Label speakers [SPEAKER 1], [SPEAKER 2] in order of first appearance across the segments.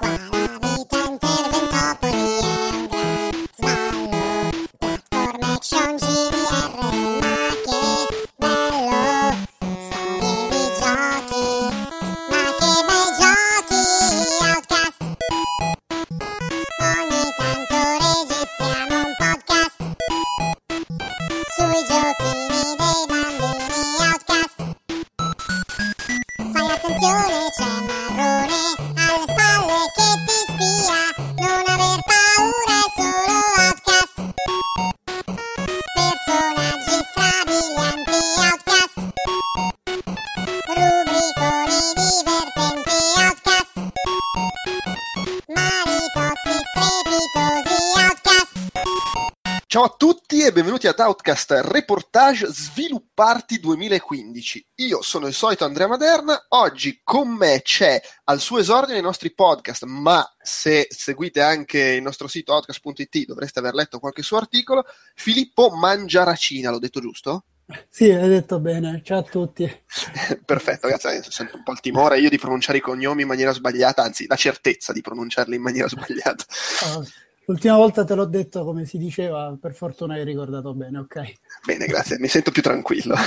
[SPEAKER 1] Qua
[SPEAKER 2] ad Outcast Reportage Svilupparti 2015. Io sono il solito Andrea Maderna, oggi con me c'è al suo esordio nei nostri podcast, ma se seguite anche il nostro sito outcast.it dovreste aver letto qualche suo articolo, Filippo Mangiaracina, l'ho detto giusto?
[SPEAKER 3] Sì, hai detto bene. Ciao a tutti.
[SPEAKER 2] Perfetto, ragazzi, sento un po' il timore io di pronunciare i cognomi in maniera sbagliata, anzi la certezza di pronunciarli in maniera sbagliata.
[SPEAKER 3] Oh, L'ultima volta te l'ho detto come si diceva, per fortuna hai ricordato bene, ok?
[SPEAKER 2] Bene, grazie, mi sento più tranquillo.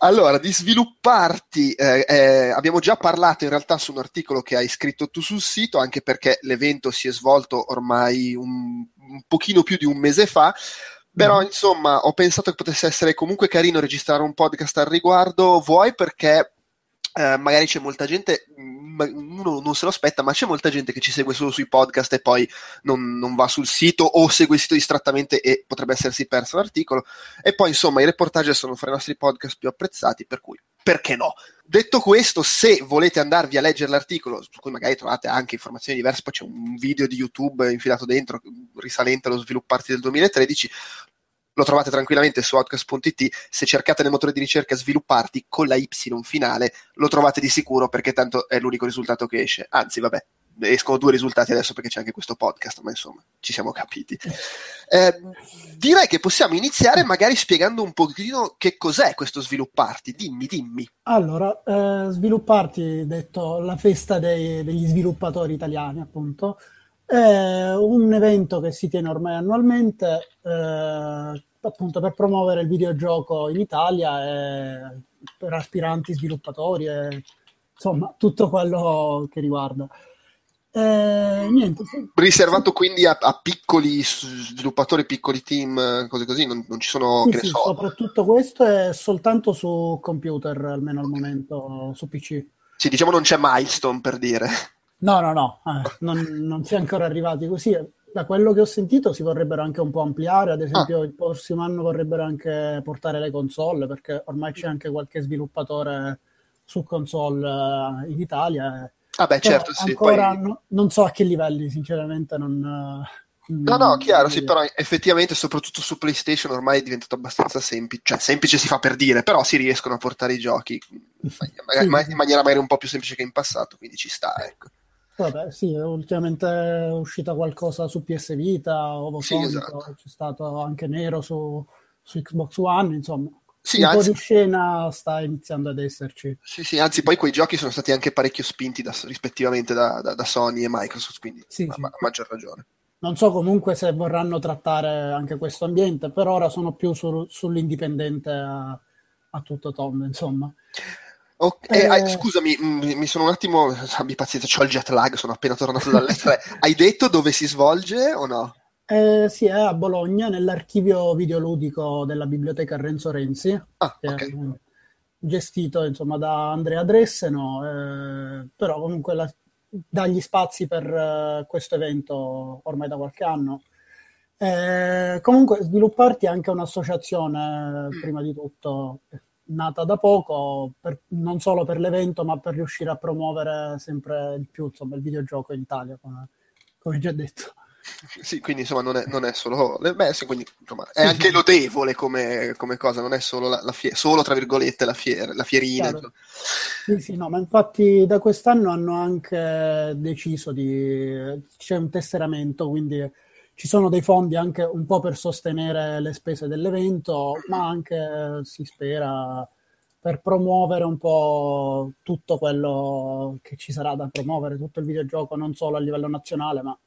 [SPEAKER 2] Allora, di svilupparti, eh, eh, abbiamo già parlato in realtà su un articolo che hai scritto tu sul sito, anche perché l'evento si è svolto ormai un, un pochino più di un mese fa, però insomma ho pensato che potesse essere comunque carino registrare un podcast al riguardo, vuoi perché eh, magari c'è molta gente, ma- uno non se lo aspetta, ma c'è molta gente che ci segue solo sui podcast e poi non, non va sul sito o segue il sito distrattamente e potrebbe essersi perso l'articolo. E poi insomma i reportage sono fra i nostri podcast più apprezzati, per cui perché no? Detto questo, se volete andarvi a leggere l'articolo, su cui magari trovate anche informazioni diverse, poi c'è un video di YouTube infilato dentro risalente allo svilupparti del 2013, lo trovate tranquillamente su outcast.it. Se cercate nel motore di ricerca svilupparti con la Y finale, lo trovate di sicuro perché tanto è l'unico risultato che esce. Anzi, vabbè, escono due risultati adesso perché c'è anche questo podcast, ma insomma, ci siamo capiti. Eh, direi che possiamo iniziare magari spiegando un pochino che cos'è questo svilupparti. Dimmi, dimmi.
[SPEAKER 3] Allora, eh, svilupparti, detto la festa dei- degli sviluppatori italiani, appunto, è un evento che si tiene ormai annualmente, eh, appunto per promuovere il videogioco in Italia e per aspiranti sviluppatori e insomma tutto quello che riguarda. Eh, niente.
[SPEAKER 2] Riservato quindi a, a piccoli sviluppatori, piccoli team, cose così, non, non ci sono,
[SPEAKER 3] Sì, sì,
[SPEAKER 2] so,
[SPEAKER 3] soprattutto questo è soltanto su computer, almeno al momento, su PC.
[SPEAKER 2] sì, diciamo non c'è milestone per dire.
[SPEAKER 3] No, no, no, eh, non, non si è ancora arrivati così. Da quello che ho sentito si vorrebbero anche un po' ampliare, ad esempio il prossimo anno vorrebbero anche portare le console, perché ormai c'è anche qualche sviluppatore su console eh, in Italia. eh.
[SPEAKER 2] Ah beh, certo, sì.
[SPEAKER 3] ancora
[SPEAKER 2] poi-
[SPEAKER 3] no- non so a che livelli, sinceramente non... eh,
[SPEAKER 2] No, no, chiaro, sì, però effettivamente, soprattutto su PlayStation, ormai è diventato abbastanza semplice. Cioè, semplice si fa per dire, però si riescono a portare i giochi in maniera magari un po' più semplice che in passato, quindi ci sta, ecco.
[SPEAKER 3] Vabbè, sì, ultimamente è uscita qualcosa su PS Vita, Ovofonico,
[SPEAKER 2] Sì, esatto.
[SPEAKER 3] c'è stato anche Nero su, su Xbox One, insomma,
[SPEAKER 2] Sì,
[SPEAKER 3] un po'
[SPEAKER 2] anzi,
[SPEAKER 3] di scena sta iniziando ad esserci.
[SPEAKER 2] sì, sì, anzi, poi quei giochi sono stati anche parecchio spinti da- rispettivamente da, da- da Sony e Microsoft, quindi
[SPEAKER 3] Sì,
[SPEAKER 2] a,
[SPEAKER 3] sì.
[SPEAKER 2] ma- a maggior ragione.
[SPEAKER 3] Non so comunque se vorranno trattare anche questo ambiente, per ora sono più sul- sull'indipendente a, a tutto tondo, insomma.
[SPEAKER 2] Ok,
[SPEAKER 3] Eh,
[SPEAKER 2] ah, scusami, mh, mi sono un attimo, abbi pazienza, ho il jet lag, sono appena tornato dall'estero. Hai detto dove si svolge o no?
[SPEAKER 3] Eh, sì, è a Bologna, nell'archivio videoludico della biblioteca Renzo Renzi,
[SPEAKER 2] Ah,
[SPEAKER 3] che
[SPEAKER 2] ok.
[SPEAKER 3] è gestito insomma da Andrea Dresseno, eh, però comunque la- dà gli spazi per eh, questo evento ormai da qualche anno. Eh, comunque svilupparti anche un'associazione, eh, prima di tutto, nata da poco, per- non solo per l'evento, ma per riuscire a promuovere sempre di più insomma, il videogioco in Italia, come, come già detto.
[SPEAKER 2] Sì, quindi insomma non è, non è solo, beh, sì, quindi, insomma, è
[SPEAKER 3] Sì,
[SPEAKER 2] anche
[SPEAKER 3] sì.
[SPEAKER 2] lodevole come, come cosa, non è solo la, la fie- solo tra virgolette la, fiera, la fierina.
[SPEAKER 3] Chiaro. Sì, sì, no, ma infatti da quest'anno hanno anche deciso di... c'è un tesseramento, quindi ci sono dei fondi anche un po' per sostenere le spese dell'evento, ma anche si spera per promuovere un po' tutto quello che ci sarà da promuovere, tutto il videogioco, non solo a livello nazionale, ma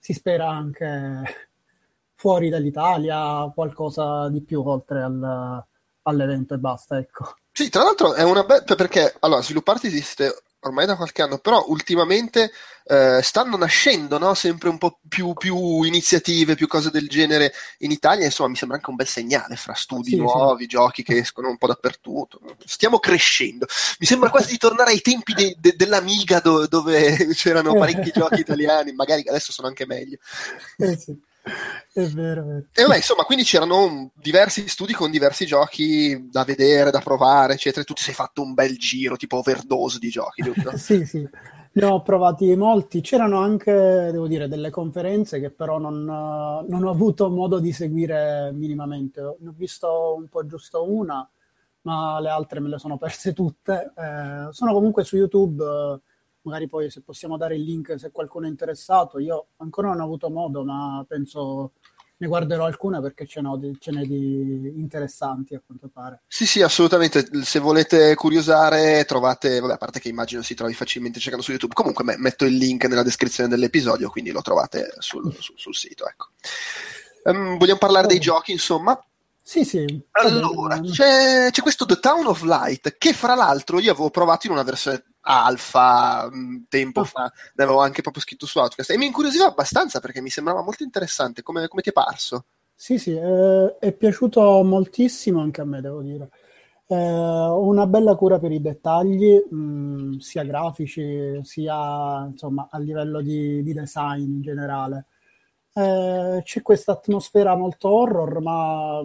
[SPEAKER 3] si spera anche fuori dall'Italia, qualcosa di più oltre al, all'evento e basta, ecco.
[SPEAKER 2] Sì, tra l'altro è una bella perché allora svilupparti esiste ormai da qualche anno, però ultimamente eh, stanno nascendo no? sempre un po' più, più, iniziative, più cose del genere in Italia, insomma mi sembra anche un bel segnale fra studi sì, nuovi, sì. giochi che escono un po' dappertutto, stiamo crescendo, mi sembra quasi di tornare ai tempi de, de, dell'Amiga do, dove c'erano parecchi giochi italiani, magari adesso sono anche meglio.
[SPEAKER 3] Eh sì. È vero, è vero.
[SPEAKER 2] E vabbè, insomma, quindi c'erano diversi studi con diversi giochi da vedere, da provare, eccetera. E tu ti sei fatto un bel giro, tipo overdose di giochi, giusto?
[SPEAKER 3] sì, sì. Ne ho provati molti. C'erano anche, devo dire, delle conferenze che però non, non ho avuto modo di seguire minimamente. Ne ho visto un po' giusto una, ma le altre me le sono perse tutte. Eh, sono comunque su YouTube magari poi se possiamo dare il link se qualcuno è interessato. Io ancora non ho avuto modo, ma penso ne guarderò alcune perché ce, di, ce n'è di interessanti a quanto pare.
[SPEAKER 2] Sì, sì, assolutamente. Se volete curiosare, trovate, vabbè, a parte che immagino si trovi facilmente cercando su YouTube. Comunque me, metto il link nella descrizione dell'episodio, quindi lo trovate sul, sul, sul sito. Ecco. Um, vogliamo parlare oh. dei giochi, insomma?
[SPEAKER 3] Sì, sì.
[SPEAKER 2] Allora, c'è, c'è, questo The Town of Light che fra l'altro io avevo provato in una versione alfa mm, tempo ah. fa, ne avevo anche proprio scritto su Outcast e mi incuriosiva abbastanza perché mi sembrava molto interessante. Come, come ti è parso?
[SPEAKER 3] Sì, sì, eh, è piaciuto moltissimo anche a me, devo dire. Eh, una bella cura per i dettagli, mh, mm, sia grafici sia insomma a livello di, di design in generale. Eh, c'è questa atmosfera molto horror, ma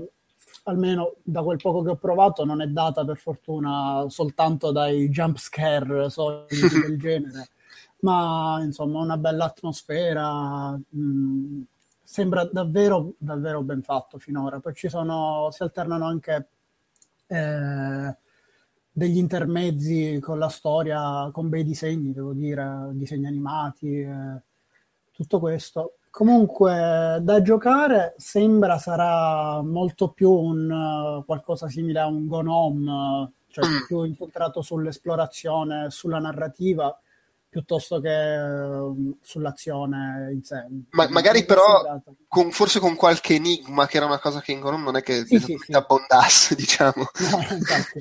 [SPEAKER 3] almeno da quel poco che ho provato, non è data per fortuna soltanto dai jump scare soliti del genere, ma insomma una bella atmosfera. Mh, mm, sembra davvero, davvero ben fatto finora. Poi ci sono, si alternano anche eh, degli intermezzi con la storia, con bei disegni, devo dire, disegni animati, eh, tutto questo. Comunque, da giocare sembra sarà molto più un uh, qualcosa simile a un Gnome, cioè mm. più incentrato sull'esplorazione, sulla narrativa, piuttosto che uh, sull'azione in sé.
[SPEAKER 2] Ma, magari però, con, forse con qualche enigma, che era una cosa che in Gnome non è che sì, sì, sì. abbondasse, diciamo.
[SPEAKER 3] No, infatti.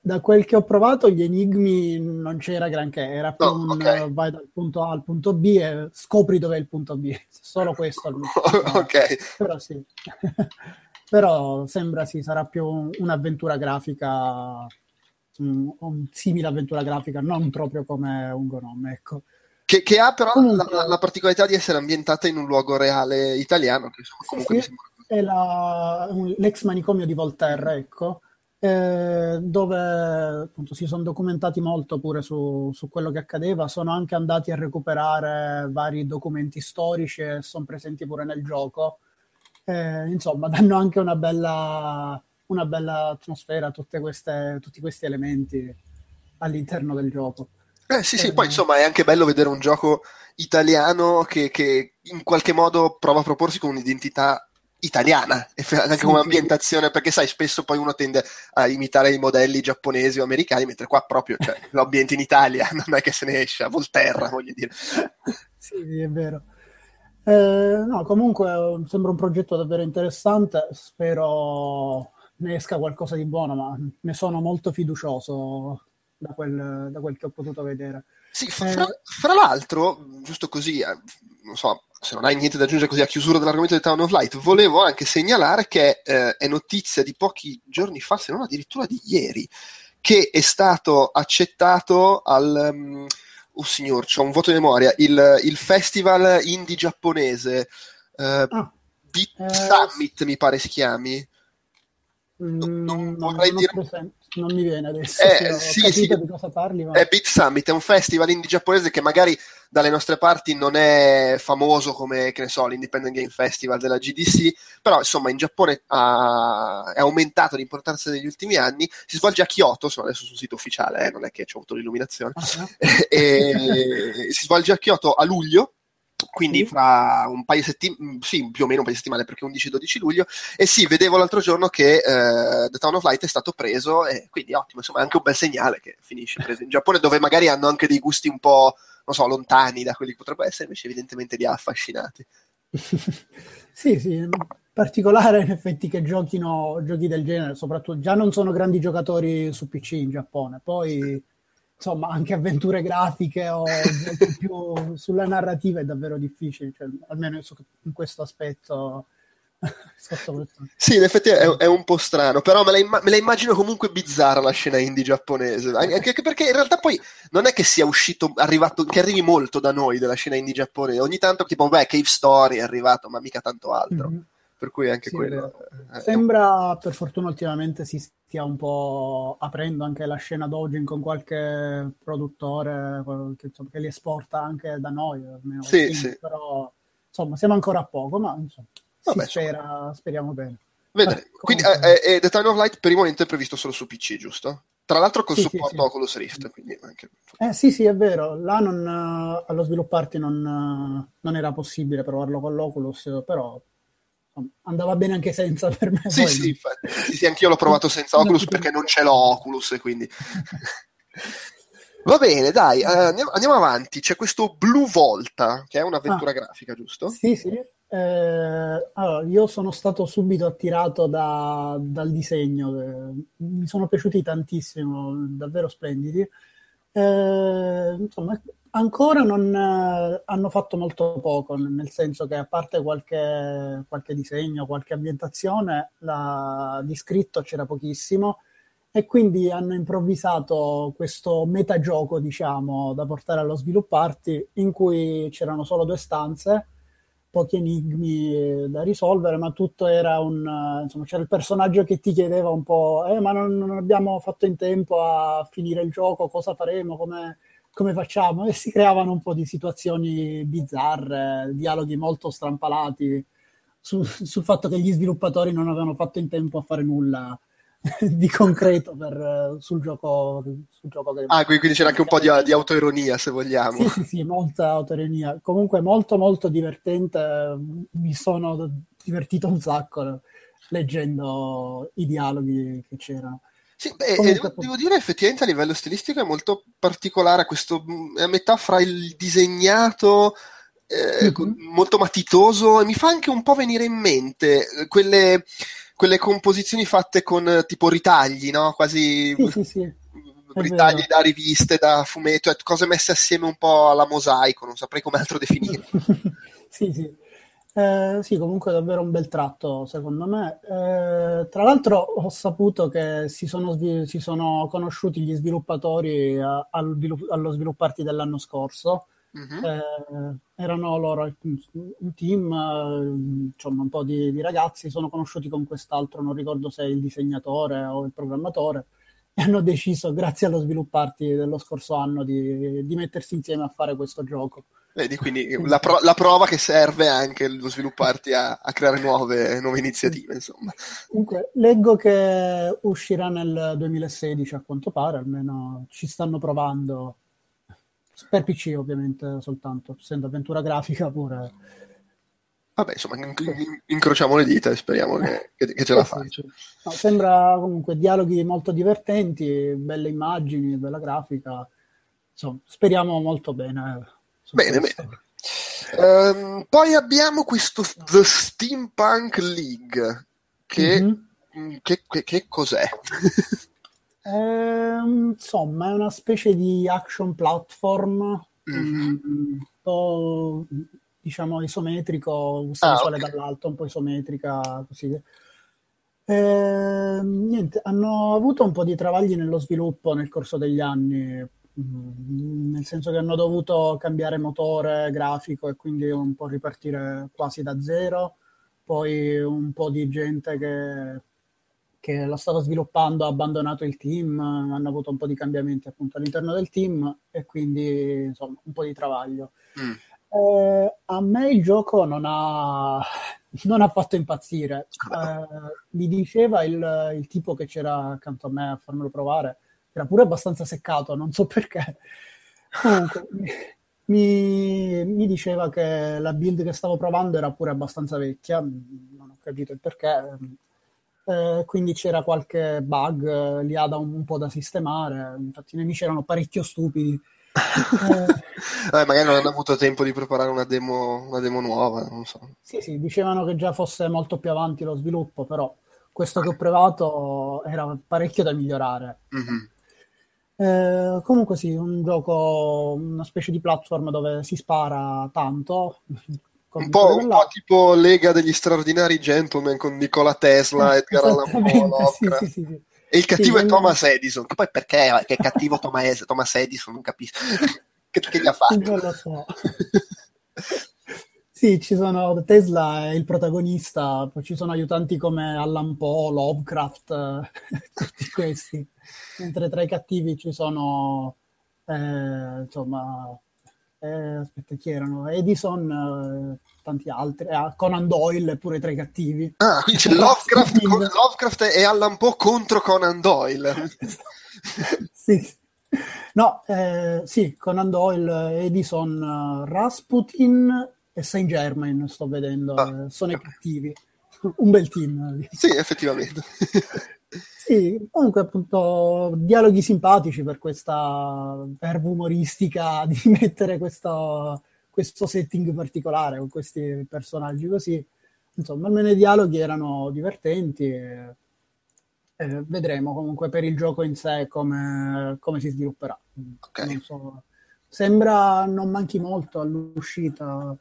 [SPEAKER 3] Da quel che ho provato, gli enigmi non c'era granché, era più no, un okay. vai dal punto A al punto B e scopri dov'è il punto B, solo questo.
[SPEAKER 2] ok.
[SPEAKER 3] Però sì. Però sembra sì, sarà più un'avventura grafica, un, un simile avventura grafica, non proprio come un Gnome, ecco.
[SPEAKER 2] Che, che, ha però comunque, la, la, particolarità di essere ambientata in un luogo reale italiano, che comunque sì,
[SPEAKER 3] sembra... È la, l'ex manicomio di Voltaire, ecco eh, dove appunto, si sono documentati molto pure su, su, quello che accadeva, sono anche andati a recuperare vari documenti storici e sono presenti pure nel gioco. Eh, insomma, danno anche una bella, una bella atmosfera a tutti questi elementi all'interno del gioco.
[SPEAKER 2] Eh sì, sì, eh, poi insomma è anche bello vedere un gioco italiano che, che in qualche modo prova a proporsi con un'identità italiana, anche sì, come ambientazione, perché sai, spesso poi uno tende a imitare i modelli giapponesi o americani, mentre qua proprio cioè, lo ambienti in Italia, non è che se ne esce, a Volterra, voglio dire.
[SPEAKER 3] Sì, è vero. Eh, no, comunque sembra un progetto davvero interessante, spero ne esca qualcosa di buono, ma ne sono molto fiducioso da quel, da quel che ho potuto vedere.
[SPEAKER 2] Sì, fra, eh, fra l'altro, giusto così, eh, non so, se non hai niente da aggiungere così a chiusura dell'argomento del Town of Light, volevo anche segnalare che eh, è notizia di pochi giorni fa, se non addirittura di ieri, che è stato accettato al... Um, oh signor, c'ho un voto di memoria, il, il festival indie giapponese, uh, ah, Beat eh, Summit mi pare si chiami.
[SPEAKER 3] Non, non vorrei dire... Presente non mi viene adesso. Eh, sì, sì. di cosa parli. Ma...
[SPEAKER 2] È Beat Summit, è un festival indie giapponese che magari dalle nostre parti non è famoso come, che ne so, l'Independent Game Festival della GDC, però insomma in Giappone ha, è aumentato l'importanza negli ultimi anni. Si svolge a Kyoto, sono adesso sul sito ufficiale, eh, non è che ho avuto l'illuminazione. Uh-huh. e, si svolge a Kyoto a luglio quindi
[SPEAKER 3] Sì.
[SPEAKER 2] fra un paio di settimane, sì, più o meno un paio di settimane perché 11-12 luglio, e sì, vedevo l'altro giorno che eh, The Town of Light è stato preso, e quindi ottimo, insomma è anche un bel segnale che finisce preso in Giappone, dove magari hanno anche dei gusti un po', non so, lontani da quelli che potrebbero essere, invece evidentemente li ha affascinati.
[SPEAKER 3] Sì, sì, in particolare in effetti che giochino giochi del genere, soprattutto già non sono grandi giocatori su PC in Giappone, poi insomma anche avventure grafiche o più sulla narrativa è davvero difficile, cioè, almeno in questo aspetto.
[SPEAKER 2] Sì, in effetti è, è un po' strano, però me la, imma- me la immagino comunque bizzarra la scena indie giapponese, An- anche perché in realtà poi non è che sia uscito, arrivato, che arrivi molto da noi della scena indie giapponese, ogni tanto tipo, beh, Cave Story è arrivato, ma mica tanto altro,
[SPEAKER 3] Mhm.
[SPEAKER 2] per cui anche
[SPEAKER 3] Sì, è
[SPEAKER 2] quello... eh,
[SPEAKER 3] Sembra per fortuna ultimamente si stia un po' aprendo anche la scena Dojin con qualche produttore che, insomma, che li esporta anche da noi, almeno
[SPEAKER 2] Sì,
[SPEAKER 3] sì,
[SPEAKER 2] sì.
[SPEAKER 3] però insomma siamo ancora a poco, ma insomma,
[SPEAKER 2] Vabbè,
[SPEAKER 3] spera, speriamo bene.
[SPEAKER 2] Vedremo.
[SPEAKER 3] Eh,
[SPEAKER 2] Quindi
[SPEAKER 3] comunque-
[SPEAKER 2] eh, eh, The Time of Light per il momento è previsto solo su PC, giusto? Tra l'altro col
[SPEAKER 3] Sì, sì,
[SPEAKER 2] supporto
[SPEAKER 3] sì.
[SPEAKER 2] Oculus Rift, quindi anche...
[SPEAKER 3] Eh, sì, sì, è vero, là non, eh, allo svilupparti non, eh, non era possibile provarlo con l'Oculus, però andava bene anche senza per me.
[SPEAKER 2] Sì,
[SPEAKER 3] poi-
[SPEAKER 2] sì. Sì, sì, anch'io l'ho provato senza Oculus perché non ce l'ho Oculus quindi... Va bene, dai, eh, andiamo, andiamo avanti. C'è questo Blue Volta, che è un'avventura
[SPEAKER 3] Ah.
[SPEAKER 2] grafica, giusto?
[SPEAKER 3] Sì, sì. Eh, allora, io sono stato subito attirato da- dal disegno, eh, mi sono piaciuti tantissimo, davvero splendidi. Eh, insomma, ancora non eh, hanno fatto molto poco, nel senso che a parte qualche, qualche disegno, qualche ambientazione, la- di scritto c'era pochissimo. E quindi hanno improvvisato questo metagioco, diciamo, da portare allo svilupparti, in cui c'erano solo due stanze, pochi enigmi eh, da risolvere, ma tutto era un... eh, insomma, c'era il personaggio che ti chiedeva un po', eh, ma non, non abbiamo fatto in tempo a finire il gioco, cosa faremo, come, come facciamo? E si creavano un po' di situazioni bizzarre, dialoghi molto strampalati su- sul fatto che gli sviluppatori non avevano fatto in tempo a fare nulla di concreto per, sul gioco, sul gioco che
[SPEAKER 2] Ah, qui- quindi c'era anche un po' di, di autoironia, se vogliamo.
[SPEAKER 3] sì, sì, sì, molta autoironia. Comunque molto, molto divertente. Mi sono divertito un sacco leggendo i dialoghi che c'erano.
[SPEAKER 2] Sì, beh, e
[SPEAKER 3] Comunque,
[SPEAKER 2] devo, devo dire effettivamente a livello stilistico è molto particolare questo, è a metà fra il disegnato eh,
[SPEAKER 3] Mhm.
[SPEAKER 2] con- molto matitoso e mi fa anche un po' venire in mente eh, quelle, quelle composizioni fatte con eh, tipo ritagli, no? Quasi
[SPEAKER 3] Sì, sì, sì.
[SPEAKER 2] ritagli da riviste, da fumetto, eh, cose messe assieme un po' alla mosaico, non saprei come altro definire.
[SPEAKER 3] Sì, sì. Eh, sì, comunque è davvero un bel tratto, secondo me. Eh, tra l'altro ho saputo che si sono, svi- si sono conosciuti gli sviluppatori a- al svilu- allo svilupparti dell'anno scorso.
[SPEAKER 2] Mhm.
[SPEAKER 3] Eh, erano loro un team, eh, insomma, un po' di, di ragazzi, sono conosciuti con quest'altro, non ricordo se è il disegnatore o il programmatore, e hanno deciso, grazie allo svilupparti dello scorso anno, di, di mettersi insieme a fare questo gioco.
[SPEAKER 2] Vedi, quindi la, pro- la prova che serve anche lo svilupparti a, a creare nuove, nuove iniziative, insomma.
[SPEAKER 3] Comunque, leggo che uscirà nel 2016 a quanto pare, almeno ci stanno provando, per PC ovviamente soltanto, essendo avventura grafica pure.
[SPEAKER 2] Vabbè, insomma, in- in- incrociamo le dita e speriamo che, che- che ce la faccia.
[SPEAKER 3] No, sembra comunque dialoghi molto divertenti, belle immagini, bella grafica. Insomma, speriamo molto bene.
[SPEAKER 2] Bene, bene. Ehm, poi abbiamo questo The Steampunk League, che,
[SPEAKER 3] Mhm.
[SPEAKER 2] mm, che, che- che cos'è?
[SPEAKER 3] Ehm, insomma, è una specie di action platform,
[SPEAKER 2] Mhm.
[SPEAKER 3] mm, un po' diciamo isometrico, vista
[SPEAKER 2] Ah,
[SPEAKER 3] visuale
[SPEAKER 2] ok.
[SPEAKER 3] dall'alto, un po' isometrica, così. Ehm, niente, hanno avuto un po' di travagli nello sviluppo nel corso degli anni, nel senso che hanno dovuto cambiare motore grafico e quindi un po' ripartire quasi da zero. Poi un po' di gente che che lo stava sviluppando ha abbandonato il team, hanno avuto un po' di cambiamenti appunto all'interno del team e quindi insomma un po' di travaglio.
[SPEAKER 2] Mm.
[SPEAKER 3] Eh, a me il gioco non ha, non ha fatto impazzire.
[SPEAKER 2] Ah,
[SPEAKER 3] Eh, mi diceva il, il tipo che c'era accanto a me a farmelo provare, era pure abbastanza seccato, non so perché. Comunque, mi- mi, diceva che la build che stavo provando era pure abbastanza vecchia, non ho capito il perché. Eh, quindi c'era qualche bug eh, lì da un, un, po' da sistemare. Infatti, i nemici erano parecchio stupidi.
[SPEAKER 2] eh, magari non hanno avuto tempo di preparare una demo, una demo nuova. Non so.
[SPEAKER 3] Sì, sì, dicevano che già fosse molto più avanti lo sviluppo, però questo che ho provato era parecchio da migliorare. Mm-hmm. Eh, comunque sì, un gioco, una specie di platform dove si spara tanto.
[SPEAKER 2] Un po', un po', tipo Lega degli straordinari gentleman con Nicola Tesla, Edgar Allan Poe, sì, sì, sì, E il cattivo è Thomas Edison. Che poi perché che è cattivo Thomas, Thomas Edison? Non capisco. che, che gli ha fatto?
[SPEAKER 3] Non lo so. Sì, ci sono Tesla è il protagonista, poi ci sono aiutanti come Allan Poe, Lovecraft, tutti questi. Mentre tra i cattivi ci sono, eh, insomma, eh, aspetta, chi erano? Edison, eh, tanti altri, eh, Conan Doyle pure tra i cattivi.
[SPEAKER 2] Ah, quindi c'è Lovecraft, con, Lovecraft e Allan Poe contro Conan Doyle.
[SPEAKER 3] sì. No, eh, sì, Conan Doyle, Edison, Rasputin e Saint Germain sto vedendo, ah, sono okay. i cattivi. Un bel team.
[SPEAKER 2] Sì, effettivamente.
[SPEAKER 3] sì, comunque appunto dialoghi simpatici per questa verve umoristica di mettere questo, questo setting particolare con questi personaggi così. Insomma, almeno i dialoghi erano divertenti. E, e vedremo comunque per il gioco in sé come, come si svilupperà. Okay. Non so. Sembra non manchi molto all'uscita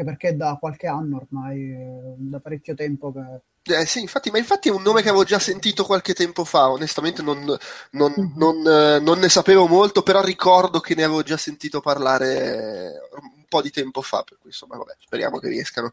[SPEAKER 3] anche perché da qualche anno ormai, da parecchio tempo che...
[SPEAKER 2] Eh, sì, infatti, ma infatti è un nome che avevo già sentito qualche tempo fa, onestamente non, non, mm-hmm. non, eh, non, ne sapevo molto, però ricordo che ne avevo già sentito parlare un po' di tempo fa, per cui insomma, vabbè, speriamo che riescano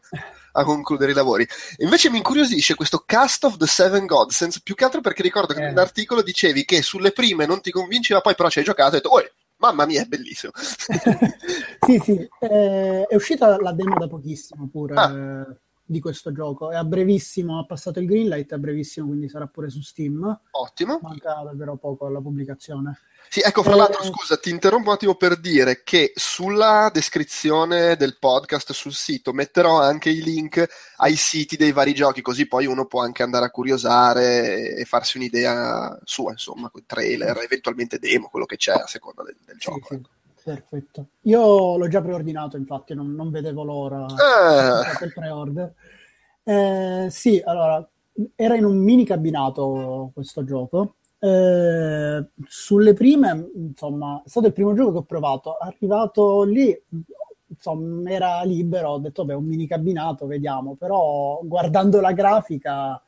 [SPEAKER 2] a concludere i lavori. Invece mi incuriosisce questo Cast of the Seven Gods, più che altro perché ricordo che eh. nell'articolo dicevi che sulle prime non ti convinceva, poi però ci hai giocato e hai detto, Mamma mia, è bellissimo.
[SPEAKER 3] sì, sì, eh, è uscita la demo da pochissimo pure ah. Di questo gioco. È a brevissimo, ha passato il green light, a brevissimo, quindi sarà pure su Steam.
[SPEAKER 2] Ottimo.
[SPEAKER 3] Manca davvero poco alla pubblicazione.
[SPEAKER 2] Sì, ecco, fra eh, l'altro, scusa, ti interrompo un attimo per dire che sulla descrizione del podcast sul sito metterò anche i link ai siti dei vari giochi, così poi uno può anche andare a curiosare e farsi un'idea sua, insomma, con trailer, eventualmente demo, quello che c'è a seconda del, del gioco. Sì, ecco.
[SPEAKER 3] Perfetto. Io l'ho già preordinato, infatti, non, non vedevo l'ora ah. del pre-order. Eh, sì, allora, era in un mini cabinato questo gioco eh, sulle prime, insomma, è stato il primo gioco che ho provato. Arrivato lì, insomma, era libero, ho detto, beh, un mini cabinato, vediamo. Però guardando la grafica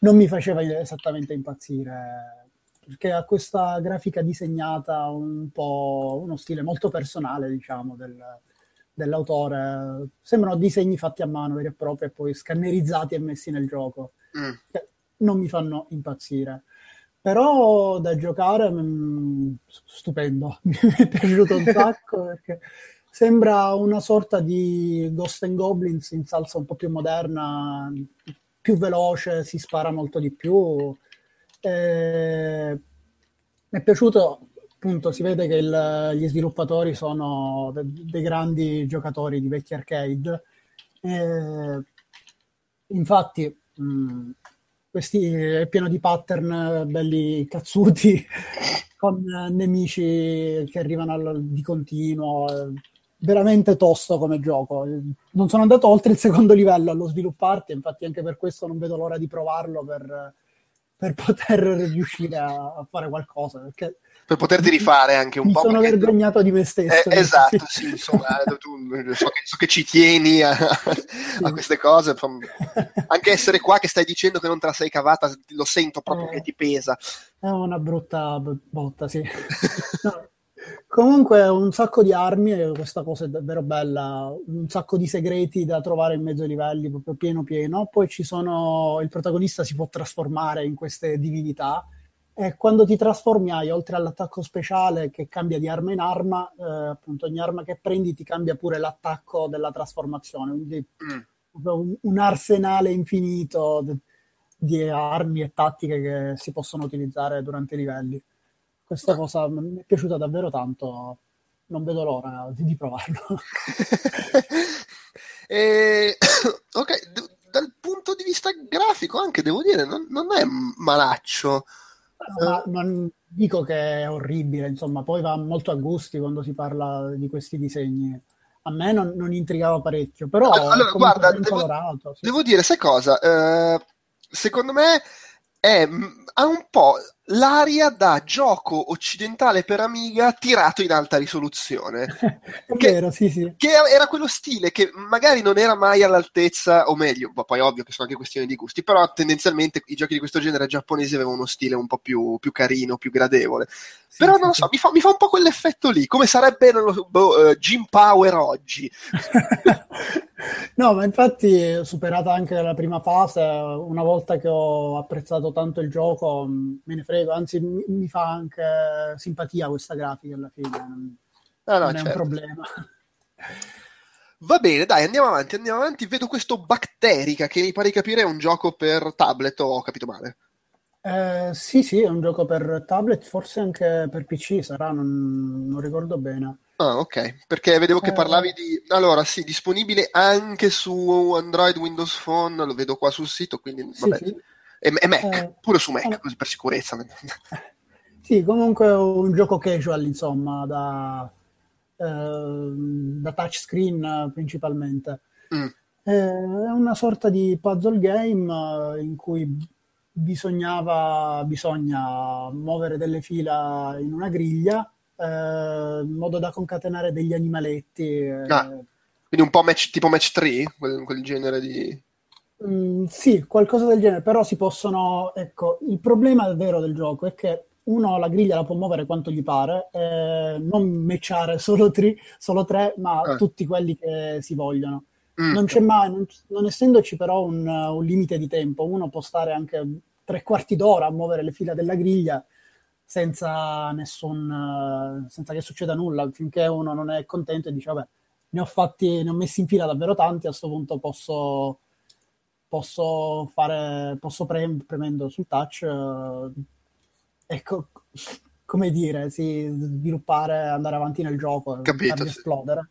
[SPEAKER 3] non mi faceva esattamente impazzire perché ha questa grafica disegnata un po' uno stile molto personale, diciamo, del, dell'autore. Sembrano disegni fatti a mano veri e propri e poi scannerizzati e messi nel gioco. Mm. Non mi fanno impazzire. Però da giocare mh, mm, stupendo, mi è piaciuto un sacco perché sembra una sorta di Ghost and Goblins in salsa un po' più moderna, più veloce, si spara molto di più. E... Mi è piaciuto, appunto, si vede che il, gli sviluppatori sono de- dei grandi giocatori di vecchi arcade. E... Infatti, mh, questi è pieno di pattern belli cazzuti con nemici che arrivano al, di continuo veramente tosto come gioco non sono andato oltre il secondo livello allo svilupparti infatti anche per questo non vedo l'ora di provarlo per, per poter riuscire a, fare qualcosa perché
[SPEAKER 2] per poterti rifare anche un
[SPEAKER 3] mi
[SPEAKER 2] po'.
[SPEAKER 3] Mi sono vergognato di me stesso.
[SPEAKER 2] Eh, esatto, sì, insomma, tu, so, che, so, che, ci tieni a, sì. a, queste cose. Anche essere qua che stai dicendo che non te la sei cavata, lo sento proprio eh, che ti pesa.
[SPEAKER 3] È una brutta botta, sì. no. Comunque un sacco di armi, questa cosa è davvero bella, un sacco di segreti da trovare in mezzo ai livelli, proprio pieno pieno. Poi ci sono, il protagonista si può trasformare in queste divinità e quando ti trasformi hai, oltre all'attacco speciale che cambia di arma in arma, eh, appunto ogni arma che prendi ti cambia pure l'attacco della trasformazione, quindi mm. un, un, arsenale infinito di, di armi e tattiche che si possono utilizzare durante i livelli. Questa cosa mi è piaciuta davvero tanto. non vedo l'ora di, di provarlo.
[SPEAKER 2] e, ok, d- dal punto di vista grafico anche devo dire, non, non è malaccio.
[SPEAKER 3] No, non dico che è orribile, insomma, poi va molto a gusti quando si parla di questi disegni. A me non, non intrigava parecchio, però
[SPEAKER 2] allora, guarda,
[SPEAKER 3] devo, colorato, sì.
[SPEAKER 2] devo, dire, sai cosa? Uh, secondo me è, ha un po' l'aria da gioco occidentale per Amiga tirato in alta risoluzione.
[SPEAKER 3] È che, vero, sì, sì.
[SPEAKER 2] Che era quello stile che magari non era mai all'altezza, o meglio, poi ovvio che sono anche questioni di gusti, però tendenzialmente i giochi di questo genere giapponesi avevano uno stile un po' più, più carino, più gradevole. Sì, però sì, non lo so, mi fa, mi, fa, un po' quell'effetto lì, come sarebbe so, boh, uh, Jim Power oggi.
[SPEAKER 3] no, ma infatti, superata anche la prima fase, una volta che ho apprezzato tanto il gioco, me ne frega prego, anzi mi, mi fa anche simpatia questa grafica alla fine, non, ah, no, non certo. è un certo. problema.
[SPEAKER 2] Va bene, dai, andiamo avanti, andiamo avanti. Vedo questo Bacterica che mi pare di capire è un gioco per tablet, ho capito male?
[SPEAKER 3] Eh, sì, sì, è un gioco per tablet, forse anche per PC sarà, non, non ricordo bene.
[SPEAKER 2] Ah, ok, perché vedevo che eh, parlavi di... Allora, sì, disponibile anche su Android, Windows Phone, lo vedo qua sul sito, quindi vabbè. Sì, e, e Mac, eh, pure su Mac, eh, così per sicurezza.
[SPEAKER 3] Sì, comunque è un gioco casual, insomma, da, eh, da touchscreen principalmente. Mm. Eh, è una sorta di puzzle game eh, in cui bisognava, bisogna muovere delle fila in una griglia in modo da concatenare degli animaletti. Eh.
[SPEAKER 2] Ah, quindi un po' match, tipo match 3, quel, quel genere di...
[SPEAKER 3] Mm, sì, qualcosa del genere, però si possono... Ecco, il problema vero del gioco è che uno la griglia la può muovere quanto gli pare, eh, non matchare solo, tri, solo tre, ma eh. tutti quelli che si vogliono. Mm. Non c'è mai, non, non essendoci però un, un, limite di tempo, uno può stare anche tre quarti d'ora a muovere le fila della griglia senza nessun, senza che succeda nulla, finché uno non è contento e dice vabbè, ne ho fatti, ne ho messi in fila davvero tanti, a questo punto posso posso fare, posso pre- premendo sul touch, eh, ecco, come dire, sì, sviluppare, andare avanti nel gioco,
[SPEAKER 2] Capito,
[SPEAKER 3] sì. esplodere.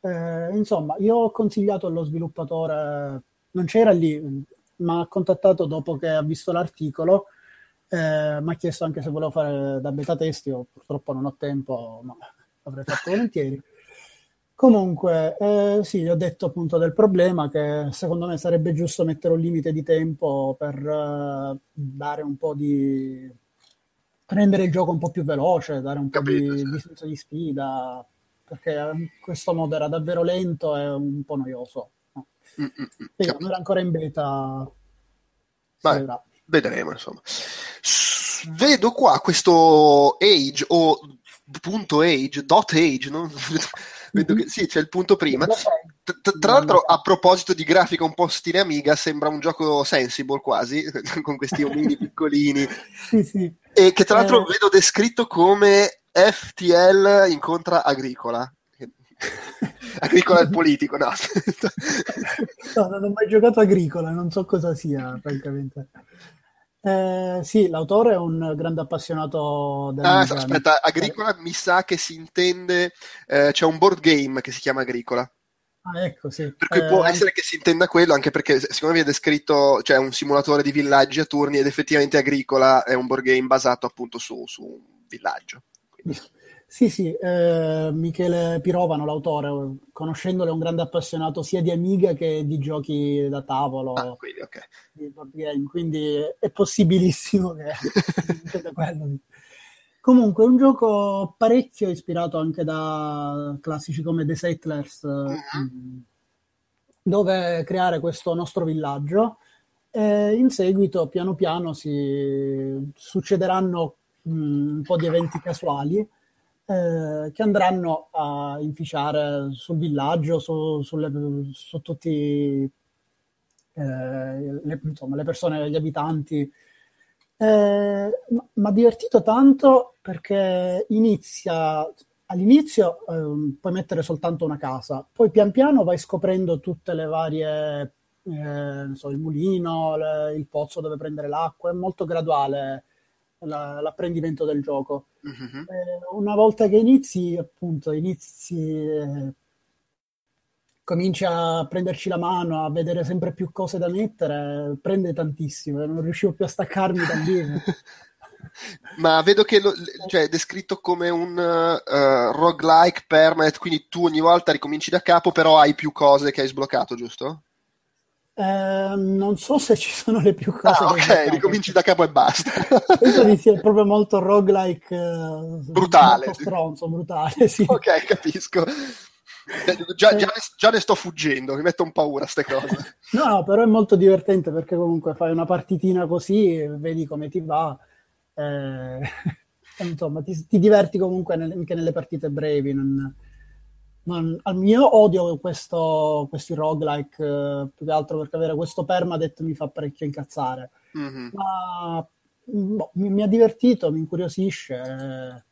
[SPEAKER 3] Eh, insomma, io ho consigliato allo sviluppatore, non c'era lì, ma ha contattato dopo che ha visto l'articolo, eh, mi ha chiesto anche se volevo fare da beta test, io purtroppo non ho tempo, ma avrei fatto volentieri. Comunque, eh, sì, ho detto appunto del problema che secondo me sarebbe giusto mettere un limite di tempo per uh, dare un po' di... rendere il gioco un po' più veloce, dare un Capito, po' di, sì. di senso di sfida, perché in questo modo era davvero lento e un po' noioso. No? Mm, mm, mm. non era ancora in beta.
[SPEAKER 2] Beh, vedremo, insomma. Vedo qua questo age o punto age, dot age, non Vedo che, sì, c'è il punto prima. Tra, tra l'altro, a proposito di grafica un po' stile Amiga, sembra un gioco sensible quasi, con questi omini piccolini.
[SPEAKER 3] Sì, sì.
[SPEAKER 2] E che tra l'altro eh... vedo descritto come FTL incontra Agricola. Agricola è il politico, no.
[SPEAKER 3] no, non ho mai giocato Agricola, non so cosa sia, francamente. Eh, sì, l'autore è un grande appassionato
[SPEAKER 2] della ah, aspetta, Agricola mi sa che si intende, eh, c'è un board game che si chiama Agricola.
[SPEAKER 3] Ah, ecco, sì.
[SPEAKER 2] Per cui eh, può essere che si intenda quello, anche perché secondo me è descritto, cioè un simulatore di villaggi a turni ed effettivamente Agricola è un board game basato appunto su, su un villaggio. Quindi.
[SPEAKER 3] Sì, sì, eh, Michele Pirovano, l'autore, conoscendolo è un grande appassionato sia di Amiga che di giochi da tavolo,
[SPEAKER 2] ah, quindi, okay.
[SPEAKER 3] game, quindi è possibilissimo che intenda quello. Comunque, è un gioco parecchio ispirato anche da classici come The Settlers, uh-huh. dove creare questo nostro villaggio e in seguito, piano piano, si succederanno mh, un po' di eventi casuali eh, che andranno a inficiare sul villaggio, su, sulle, su tutti eh, le, insomma, le persone, gli abitanti. Eh, ma ha divertito tanto perché inizia all'inizio eh, puoi mettere soltanto una casa, poi pian piano vai scoprendo tutte le varie, eh, so, il mulino, le, il pozzo dove prendere l'acqua, è molto graduale la- l'apprendimento del gioco.
[SPEAKER 2] Mhm.
[SPEAKER 3] Eh, una volta che inizi, appunto, inizi, eh, cominci a prenderci la mano, a vedere sempre più cose da mettere, prende tantissimo, non riuscivo più a staccarmi da lì.
[SPEAKER 2] Ma vedo che lo- cioè, è descritto come un eh, roguelike permanent, quindi tu ogni volta ricominci da capo, però hai più cose che hai sbloccato, giusto?
[SPEAKER 3] Eh, non so se ci sono le più cose
[SPEAKER 2] Ah,
[SPEAKER 3] che ho
[SPEAKER 2] ok, ricominci da capo e basta.
[SPEAKER 3] Penso di sia proprio molto roguelike, eh,
[SPEAKER 2] Brutale.
[SPEAKER 3] molto stronzo, brutale, sì.
[SPEAKER 2] Ok, capisco. Già, già ne, già ne sto fuggendo, mi metto un paura a ste cose.
[SPEAKER 3] No, no, però è molto divertente perché comunque fai una partitina così, vedi come ti va, eh, e insomma ti, ti diverti comunque nel- anche nelle partite brevi. non- non- al mio odio questo, questi roguelike, eh, più che altro perché avere questo permadeath mi fa parecchio incazzare.
[SPEAKER 2] Mhm.
[SPEAKER 3] Ma boh, mi, mi ha divertito, mi incuriosisce, eh,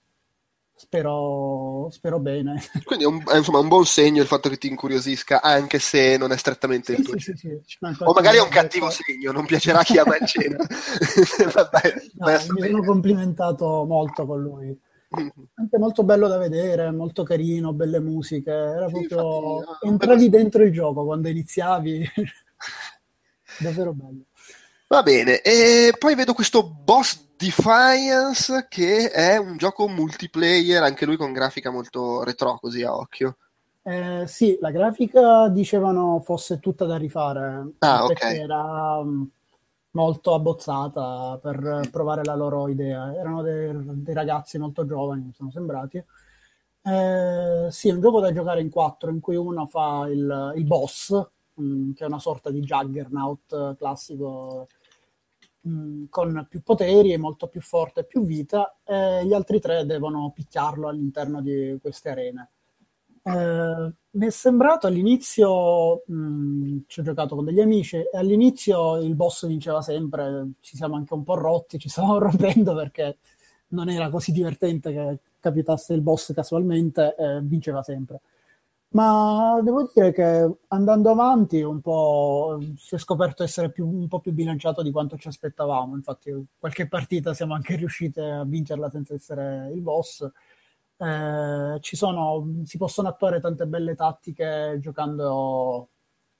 [SPEAKER 3] spero, spero bene.
[SPEAKER 2] Quindi è un, è, insomma un buon segno il fatto che ti incuriosisca, anche se non è strettamente
[SPEAKER 3] Sì,
[SPEAKER 2] il tuo
[SPEAKER 3] sì, sì. No,
[SPEAKER 2] O magari è un cattivo
[SPEAKER 3] detto-
[SPEAKER 2] segno, non piacerà chi ama il genere. Vabbè,
[SPEAKER 3] No, mi sono complimentato molto con lui. Anche molto bello da vedere, molto carino, belle musiche. Era
[SPEAKER 2] Sì,
[SPEAKER 3] proprio.
[SPEAKER 2] infatti, ah,
[SPEAKER 3] Entravi
[SPEAKER 2] bello-
[SPEAKER 3] dentro il gioco quando iniziavi. Davvero bello.
[SPEAKER 2] Va bene, e poi vedo questo Boss Defiance che è un gioco multiplayer, anche lui con grafica molto retro, così a occhio.
[SPEAKER 3] Eh, sì, la grafica dicevano fosse tutta da rifare.
[SPEAKER 2] Ah, ok.
[SPEAKER 3] era mm, molto abbozzata per provare la loro idea. Erano dei, dei ragazzi molto giovani, mi sono sembrati. Eh, sì, è un gioco da giocare in quattro, in cui uno fa il, il boss, mm, che è una sorta di Juggernaut classico, mm, con più poteri, molto più forte e più vita, e gli altri tre devono picchiarlo all'interno di queste arene. Eh, mi è sembrato all'inizio, ci ho giocato con degli amici, e all'inizio il boss vinceva sempre, ci siamo anche un po' rotti, ci stavamo rompendo perché non era così divertente che capitasse il boss casualmente, eh, vinceva sempre. Ma devo dire che andando avanti un po' si è scoperto essere più- un po' più bilanciato di quanto ci aspettavamo. Infatti, qualche partita siamo anche riusciti a vincerla senza essere il boss. Eh, ci sono, si possono attuare tante belle tattiche giocando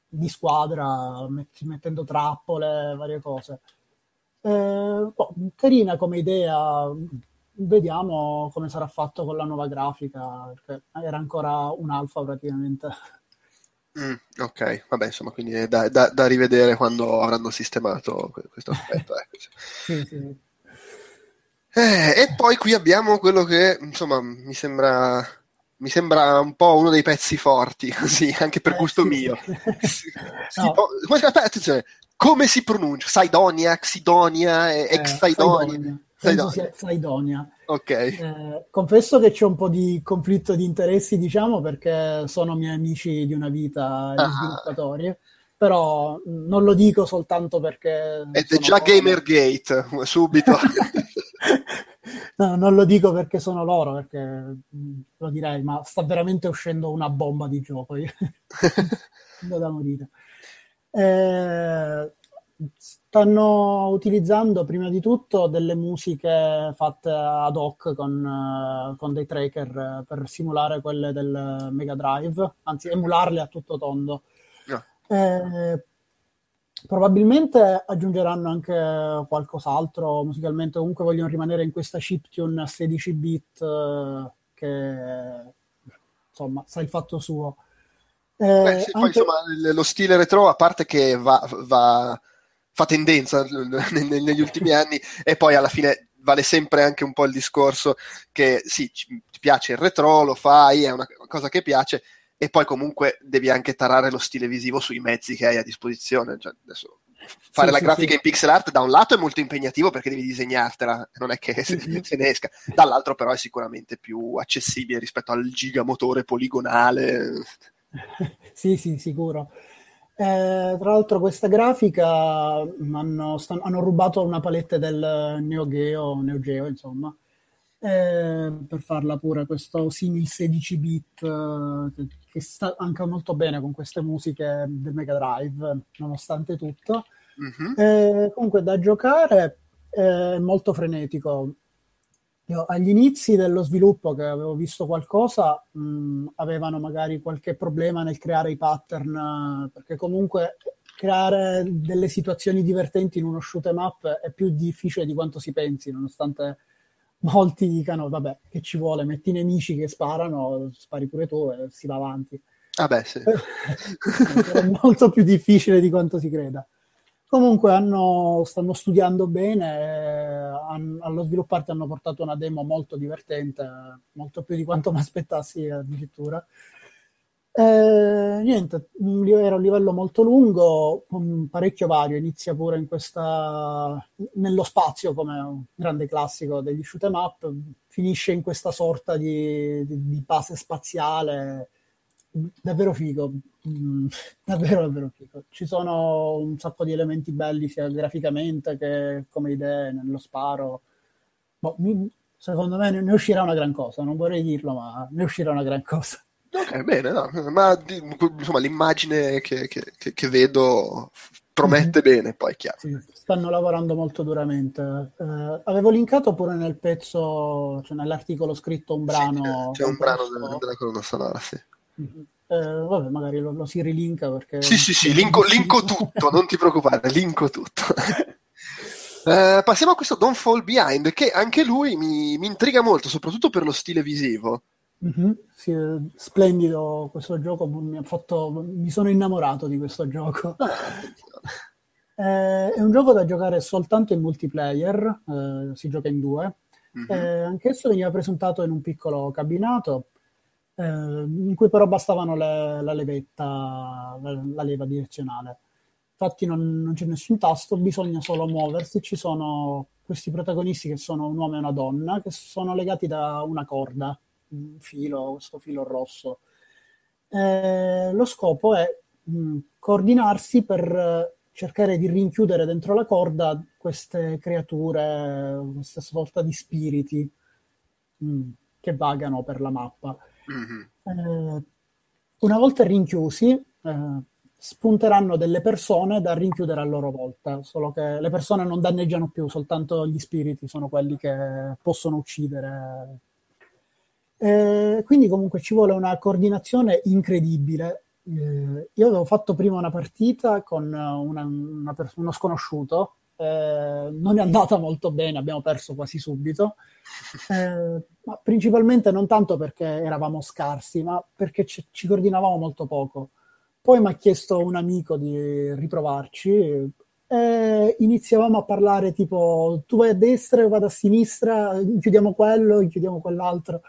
[SPEAKER 3] di squadra, met- mettendo trappole, varie cose. Eh, boh, carina come idea, vediamo come sarà fatto con la nuova grafica, perché era ancora un alfa praticamente.
[SPEAKER 2] Mm, ok, vabbè, insomma, quindi è da, da- da rivedere quando avranno sistemato que- questo aspetto. ecco.
[SPEAKER 3] Sì, sì.
[SPEAKER 2] Eh, e poi qui abbiamo quello che, insomma, mi sembra, mi sembra un po' uno dei pezzi forti, così, anche per
[SPEAKER 3] Eh,
[SPEAKER 2] gusto
[SPEAKER 3] sì.
[SPEAKER 2] mio. Si-
[SPEAKER 3] No.
[SPEAKER 2] aspetta, attenzione, come si pronuncia? Saidonia, Xidonia,
[SPEAKER 3] Eh,
[SPEAKER 2] ex
[SPEAKER 3] sia Saidonia.
[SPEAKER 2] Ok.
[SPEAKER 3] Eh, confesso che c'è un po' di conflitto di interessi, diciamo, perché sono miei amici di una vita,
[SPEAKER 2] Ah.
[SPEAKER 3] sviluppatori, però non lo dico soltanto perché
[SPEAKER 2] Ed è già. Gamergate, subito.
[SPEAKER 3] No, non lo dico perché sono loro, perché mh, lo direi, ma sta veramente uscendo una bomba di gioco. io- da morire. Eh, stanno utilizzando prima di tutto delle musiche fatte ad hoc con, eh, con dei tracker eh, per simulare quelle del Mega Drive, anzi emularle a tutto tondo.
[SPEAKER 2] No.
[SPEAKER 3] Eh, probabilmente aggiungeranno anche qualcos'altro musicalmente, comunque vogliono rimanere in questa chiptune a 16 bit eh, che insomma sa il fatto suo. Eh,
[SPEAKER 2] Beh, sì, poi,
[SPEAKER 3] anche-
[SPEAKER 2] insomma, il- lo stile retro, a parte che va, va- fa tendenza ne- ne- negli ultimi anni, e poi alla fine vale sempre anche un po' il discorso che sì, ti piace il retro, lo fai, è una cosa che piace, e poi comunque devi anche tarare lo stile visivo sui mezzi che hai a disposizione. Cioè, adesso, fare
[SPEAKER 3] Sì,
[SPEAKER 2] la
[SPEAKER 3] sì,
[SPEAKER 2] grafica
[SPEAKER 3] sì.
[SPEAKER 2] in pixel art da un lato è molto impegnativo perché devi disegnartela, non è che se,
[SPEAKER 3] Mhm.
[SPEAKER 2] se ne esca, dall'altro però è sicuramente più accessibile rispetto al gigamotore poligonale.
[SPEAKER 3] Sì, sì, sicuro. Eh, tra l'altro questa grafica mh, hanno, stan- hanno rubato una palette del Neo Geo, Neo Geo, insomma, eh, per farla pure questo simil 16 bit eh, che, sta anche molto bene con queste musiche del Mega Drive, nonostante tutto.
[SPEAKER 2] Mhm.
[SPEAKER 3] Eh, comunque da giocare è molto frenetico. Io, agli inizi dello sviluppo, che avevo visto qualcosa, mh, avevano magari qualche problema nel creare i pattern, perché comunque creare delle situazioni divertenti in uno shoot 'em up è più difficile di quanto si pensi, nonostante molti dicano, vabbè, che ci vuole, metti nemici che sparano, spari pure tu e si va avanti.
[SPEAKER 2] Ah beh, sì.
[SPEAKER 3] è molto più difficile di quanto si creda. Comunque hanno, stanno studiando bene, hanno, allo svilupparti hanno portato una demo molto divertente, molto più di quanto mi aspettassi addirittura. Eh, niente, era un livello molto lungo, parecchio vario, inizia pure in questa, nello spazio come un grande classico degli shoot 'em up, finisce in questa sorta di, di, di base spaziale, davvero figo, mm, davvero davvero figo. Ci sono un sacco di elementi belli sia graficamente che come idee nello sparo. Boh, secondo me ne uscirà una gran cosa, non vorrei dirlo, ma ne uscirà una gran cosa.
[SPEAKER 2] Ok, bene, no, ma insomma l'immagine che, che, che vedo promette mm-hmm. bene, poi chiaro.
[SPEAKER 3] Sì, stanno lavorando molto duramente. Eh, avevo linkato pure nel pezzo, cioè nell'articolo scritto un brano.
[SPEAKER 2] Sì, c'è un brano della, della colonna sonora, sì.
[SPEAKER 3] Mm-hmm. Eh, vabbè, magari lo, lo, si rilinka perché...
[SPEAKER 2] Sì, sì, sì, linko, linko tutto, non ti preoccupare, linko tutto. eh, passiamo a questo Don't Fall Behind, che anche lui mi, mi intriga molto, soprattutto per lo stile visivo.
[SPEAKER 3] Mm-hmm. Sì, splendido questo gioco, mi, fatto, mi, sono innamorato di questo gioco. eh, è un gioco da giocare soltanto in multiplayer, eh, si gioca in due. Mm-hmm. Eh, anch'esso veniva presentato in un piccolo cabinato, eh, in cui però bastavano le, la levetta, la, la, leva direzionale. Infatti non, non c'è nessun tasto, bisogna solo muoversi. Ci sono questi protagonisti che sono un uomo e una donna, che sono legati da una corda filo, questo filo rosso. Eh, lo scopo è mh, coordinarsi per cercare di rinchiudere dentro la corda queste creature, questa sorta di spiriti mh, che vagano per la mappa. Mm-hmm. Eh, una volta rinchiusi, eh, spunteranno delle persone da rinchiudere a loro volta, solo che le persone non danneggiano più, soltanto gli spiriti sono quelli che possono uccidere eh, quindi comunque ci vuole una coordinazione incredibile. Eh, io avevo fatto prima una partita con una, una pers- uno sconosciuto, eh, non è andata molto bene, abbiamo perso quasi subito, eh, ma principalmente non tanto perché eravamo scarsi, ma perché ci, ci coordinavamo molto poco. Poi mi ha chiesto un amico di riprovarci iniziavamo a parlare tipo tu vai a destra, io vado a sinistra, chiudiamo quello, chiudiamo quell'altro.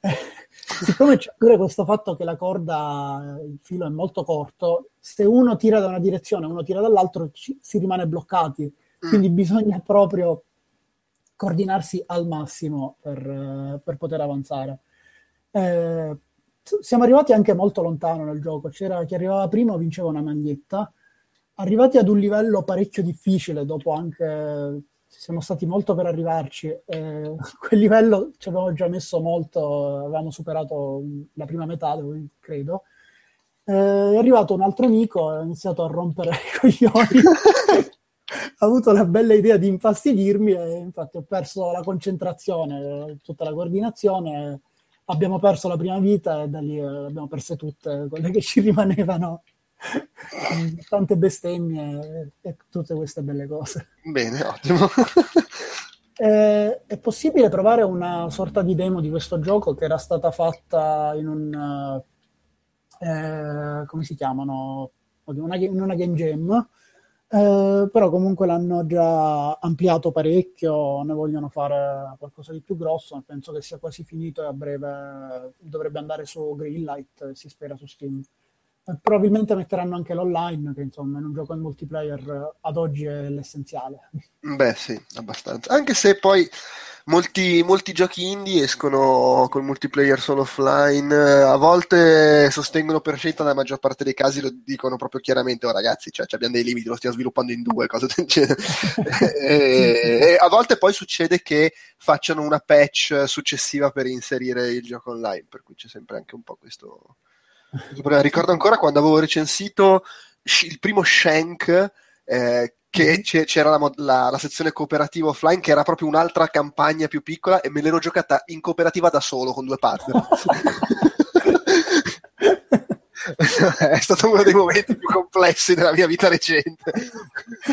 [SPEAKER 3] siccome c'è pure questo fatto che la corda, il filo è molto corto, se uno tira da una direzione e uno tira dall'altro ci, si rimane bloccati, mm. quindi bisogna proprio coordinarsi al massimo per, per poter avanzare. Eh, siamo arrivati anche molto lontano nel gioco, c'era chi arrivava prima vinceva una maglietta, arrivati ad un livello parecchio difficile dopo anche siamo stati molto per arrivarci. Eh, quel livello ci avevamo già messo molto, avevamo superato la prima metà, credo. Eh, è arrivato un altro amico, ha iniziato a rompere i coglioni. ha avuto la bella idea di infastidirmi e infatti ho perso la concentrazione, tutta la coordinazione. Abbiamo perso la prima vita e da lì eh, abbiamo perse tutte quelle che ci rimanevano tante bestemmie e tutte queste belle cose.
[SPEAKER 2] Bene, ottimo.
[SPEAKER 3] eh, è possibile provare una sorta di demo di questo gioco che era stata fatta in un... Eh, come si chiamano? Una, in una game jam. Eh, però comunque l'hanno già ampliato parecchio, ne vogliono fare qualcosa di più grosso, penso che sia quasi finito e a breve dovrebbe andare su Greenlight, si spera su Steam. Probabilmente metteranno anche l'online, che insomma in un gioco in multiplayer ad oggi è l'essenziale.
[SPEAKER 2] Beh sì, abbastanza. Anche se poi molti, molti giochi indie escono col multiplayer solo offline, a volte sostengono per scelta, nella maggior parte dei casi lo dicono proprio chiaramente, oh ragazzi, cioè, abbiamo dei limiti, lo stiamo sviluppando in due, cose del genere. e, e a volte poi succede che facciano una patch successiva per inserire il gioco online, per cui c'è sempre anche un po' questo Ricordo ancora quando avevo recensito il primo Shank eh, che
[SPEAKER 3] Mhm.
[SPEAKER 2] c'era la, la- la sezione cooperativa offline che era proprio un'altra campagna più piccola e me l'ero giocata in cooperativa da solo con due partner. È stato uno dei momenti più complessi della mia vita recente.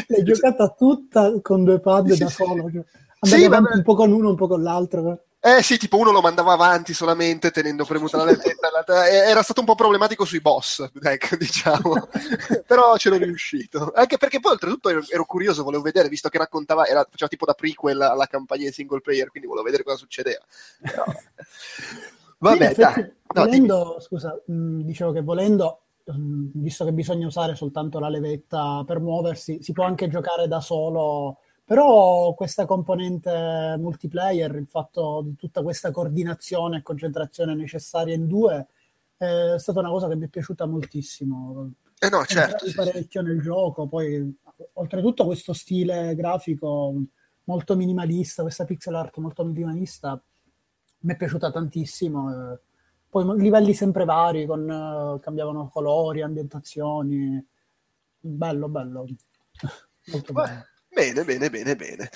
[SPEAKER 3] L'hai giocata tutta con due pad
[SPEAKER 2] Sì,
[SPEAKER 3] da solo. cioè,
[SPEAKER 2] Sì,
[SPEAKER 3] un po' con uno, un po' con l'altro.
[SPEAKER 2] Eh sì, tipo uno lo mandava avanti solamente tenendo premuta la l'altra- e- era stato un po' problematico sui boss, ecco, diciamo. Però c'ero riuscito. Anche perché poi oltretutto ero, ero curioso, volevo vedere, visto che raccontava, era, faceva tipo da prequel alla campagna in single player, quindi volevo vedere cosa succedeva. Però- Vabbè,
[SPEAKER 3] Sì,
[SPEAKER 2] dai. No,
[SPEAKER 3] volendo, scusa, mh, dicevo che volendo, mh, visto che bisogna usare soltanto la levetta per muoversi, si può anche giocare da solo, però questa componente multiplayer, il fatto di tutta questa coordinazione e concentrazione necessaria in due, è stata una cosa che mi è piaciuta moltissimo.
[SPEAKER 2] Eh no, certo. Sì, sì.
[SPEAKER 3] parecchio nel gioco, poi oltretutto questo stile grafico molto minimalista, questa pixel art molto minimalista, mi è piaciuta tantissimo. eh. Poi livelli sempre vari, con, eh, cambiavano colori, ambientazioni. Bello, bello. Molto bello.
[SPEAKER 2] Bene, bene, bene, bene.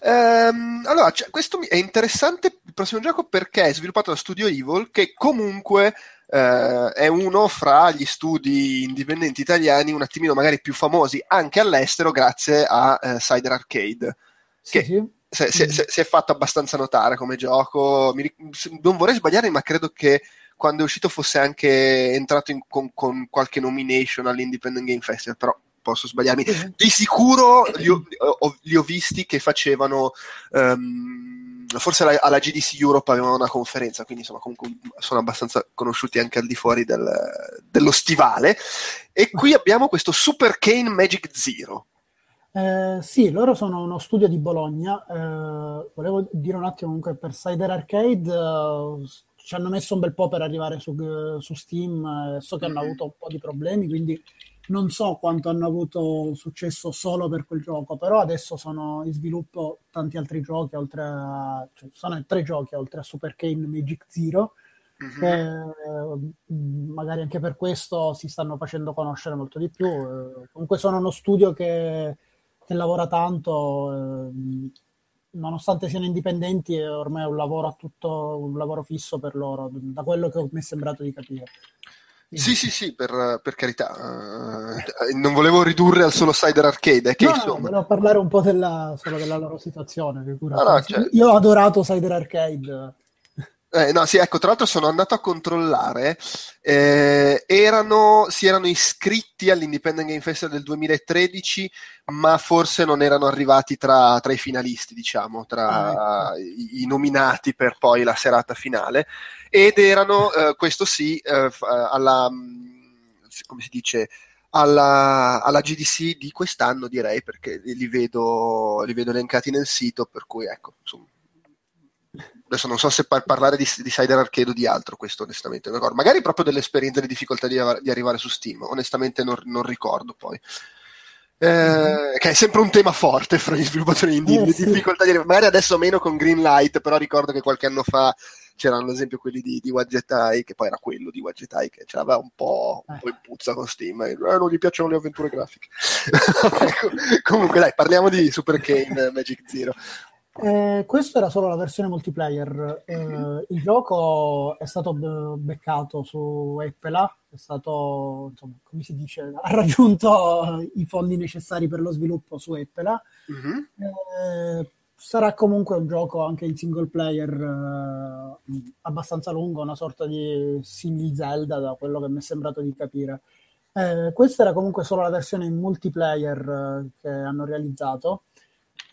[SPEAKER 2] Ehm, allora, cioè, questo è interessante il prossimo gioco perché è sviluppato da Studio Evil, che comunque eh, è uno fra gli studi indipendenti italiani un attimino magari più famosi anche all'estero grazie a eh, Cider Arcade.
[SPEAKER 3] Sì,
[SPEAKER 2] Che-
[SPEAKER 3] sì.
[SPEAKER 2] Se- se- si è fatto abbastanza notare come gioco. Mi non vorrei sbagliare, ma credo che quando è uscito fosse anche entrato in- con, con qualche nomination all'Independent Game Festival, però posso sbagliarmi. Di sicuro li ho, li ho visti che facevano, ehm, forse alla, alla GDC Europe avevano una conferenza, quindi insomma comunque sono abbastanza conosciuti anche al di fuori del- dello stivale. E qui abbiamo questo Super Kane Magic Zero.
[SPEAKER 3] Eh, sì, loro sono uno studio di Bologna. eh, volevo dire un attimo comunque per Cider Arcade, eh, ci hanno messo un bel po' per arrivare su, su Steam. eh, so che hanno
[SPEAKER 2] Mhm.
[SPEAKER 3] avuto un po' di problemi, quindi non so quanto hanno avuto successo solo per quel gioco, però adesso sono in sviluppo tanti altri giochi, oltre a, cioè, sono tre giochi oltre a Super Cane Magic Zero.
[SPEAKER 2] Mhm.
[SPEAKER 3] che, eh, magari anche per questo si stanno facendo conoscere molto di più. Eh, comunque sono uno studio che, che lavora tanto, eh, nonostante siano indipendenti, è ormai un lavoro a tutto, un lavoro fisso per loro, da quello che mi è sembrato di capire.
[SPEAKER 2] Sì, sì, sì, per, per carità. Eh, non volevo ridurre al solo Cider Arcade, è che
[SPEAKER 3] No, no,
[SPEAKER 2] insomma...
[SPEAKER 3] volevo parlare un po' della, della loro situazione. figurati.
[SPEAKER 2] No, no, certo.
[SPEAKER 3] Io ho adorato Cider Arcade.
[SPEAKER 2] Eh, no, sì, ecco, tra l'altro sono andato a controllare, eh, erano, si erano iscritti all'Independent Game Festival del 2013, ma forse non erano arrivati tra, tra i finalisti, diciamo, tra
[SPEAKER 3] Ah,
[SPEAKER 2] i, i nominati per poi la serata finale, ed erano, eh, questo sì, eh, f- alla, mm, come si dice, alla, alla GDC di quest'anno, direi, perché li vedo, li vedo elencati nel sito, per cui ecco, insomma, adesso non so se par- parlare di, di Cider Arcade o di altro, questo onestamente non ricordo. Magari proprio dell'esperienza delle difficoltà di, av- di arrivare su Steam, onestamente non, non ricordo poi. Eh, che è sempre un tema forte fra gli sviluppatori indie,
[SPEAKER 3] Eh, sì.
[SPEAKER 2] difficoltà di arrivare, magari adesso meno con Greenlight, però ricordo che qualche anno fa c'erano ad esempio quelli di, di Wadgetai, che poi era quello di Wadgetai che ce l'aveva un po', un po' in puzza con Steam, e, eh, non gli piacciono le avventure grafiche. Comunque dai, parliamo di Super Kane Magic Zero.
[SPEAKER 3] Eh, questo era solo la versione multiplayer. Eh, il gioco è stato be- beccato su Apple, è stato, insomma, come si dice, ha raggiunto i fondi necessari per lo sviluppo su Apple.
[SPEAKER 2] Mhm.
[SPEAKER 3] Eh, sarà comunque un gioco anche in single player eh, abbastanza lungo, una sorta di simil Zelda, da quello che mi è sembrato di capire. Eh, questa era comunque solo la versione in multiplayer eh, che hanno realizzato.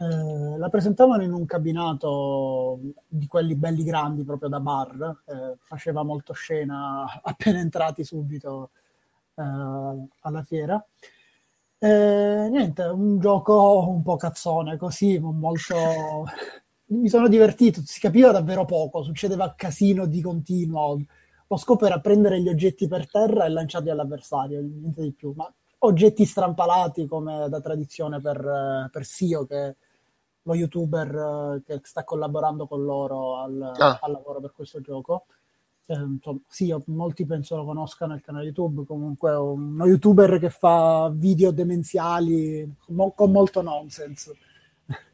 [SPEAKER 3] Eh, la presentavano in un cabinato di quelli belli grandi, proprio da bar, eh, faceva molto scena appena entrati subito eh, alla fiera. Eh, niente, un gioco un po' cazzone, così, molto... Mi sono divertito, si capiva davvero poco, succedeva casino di continuo. Lo scopo era prendere gli oggetti per terra e lanciarli all'avversario, niente di più. Ma oggetti strampalati come da tradizione per, eh, per Sio, che è lo youtuber eh, che sta collaborando con loro al,
[SPEAKER 2] Ah.
[SPEAKER 3] al lavoro per questo gioco. Eh, insomma, sì, molti penso lo conoscano il canale YouTube, comunque uno youtuber che fa video demenziali mo- con molto nonsense.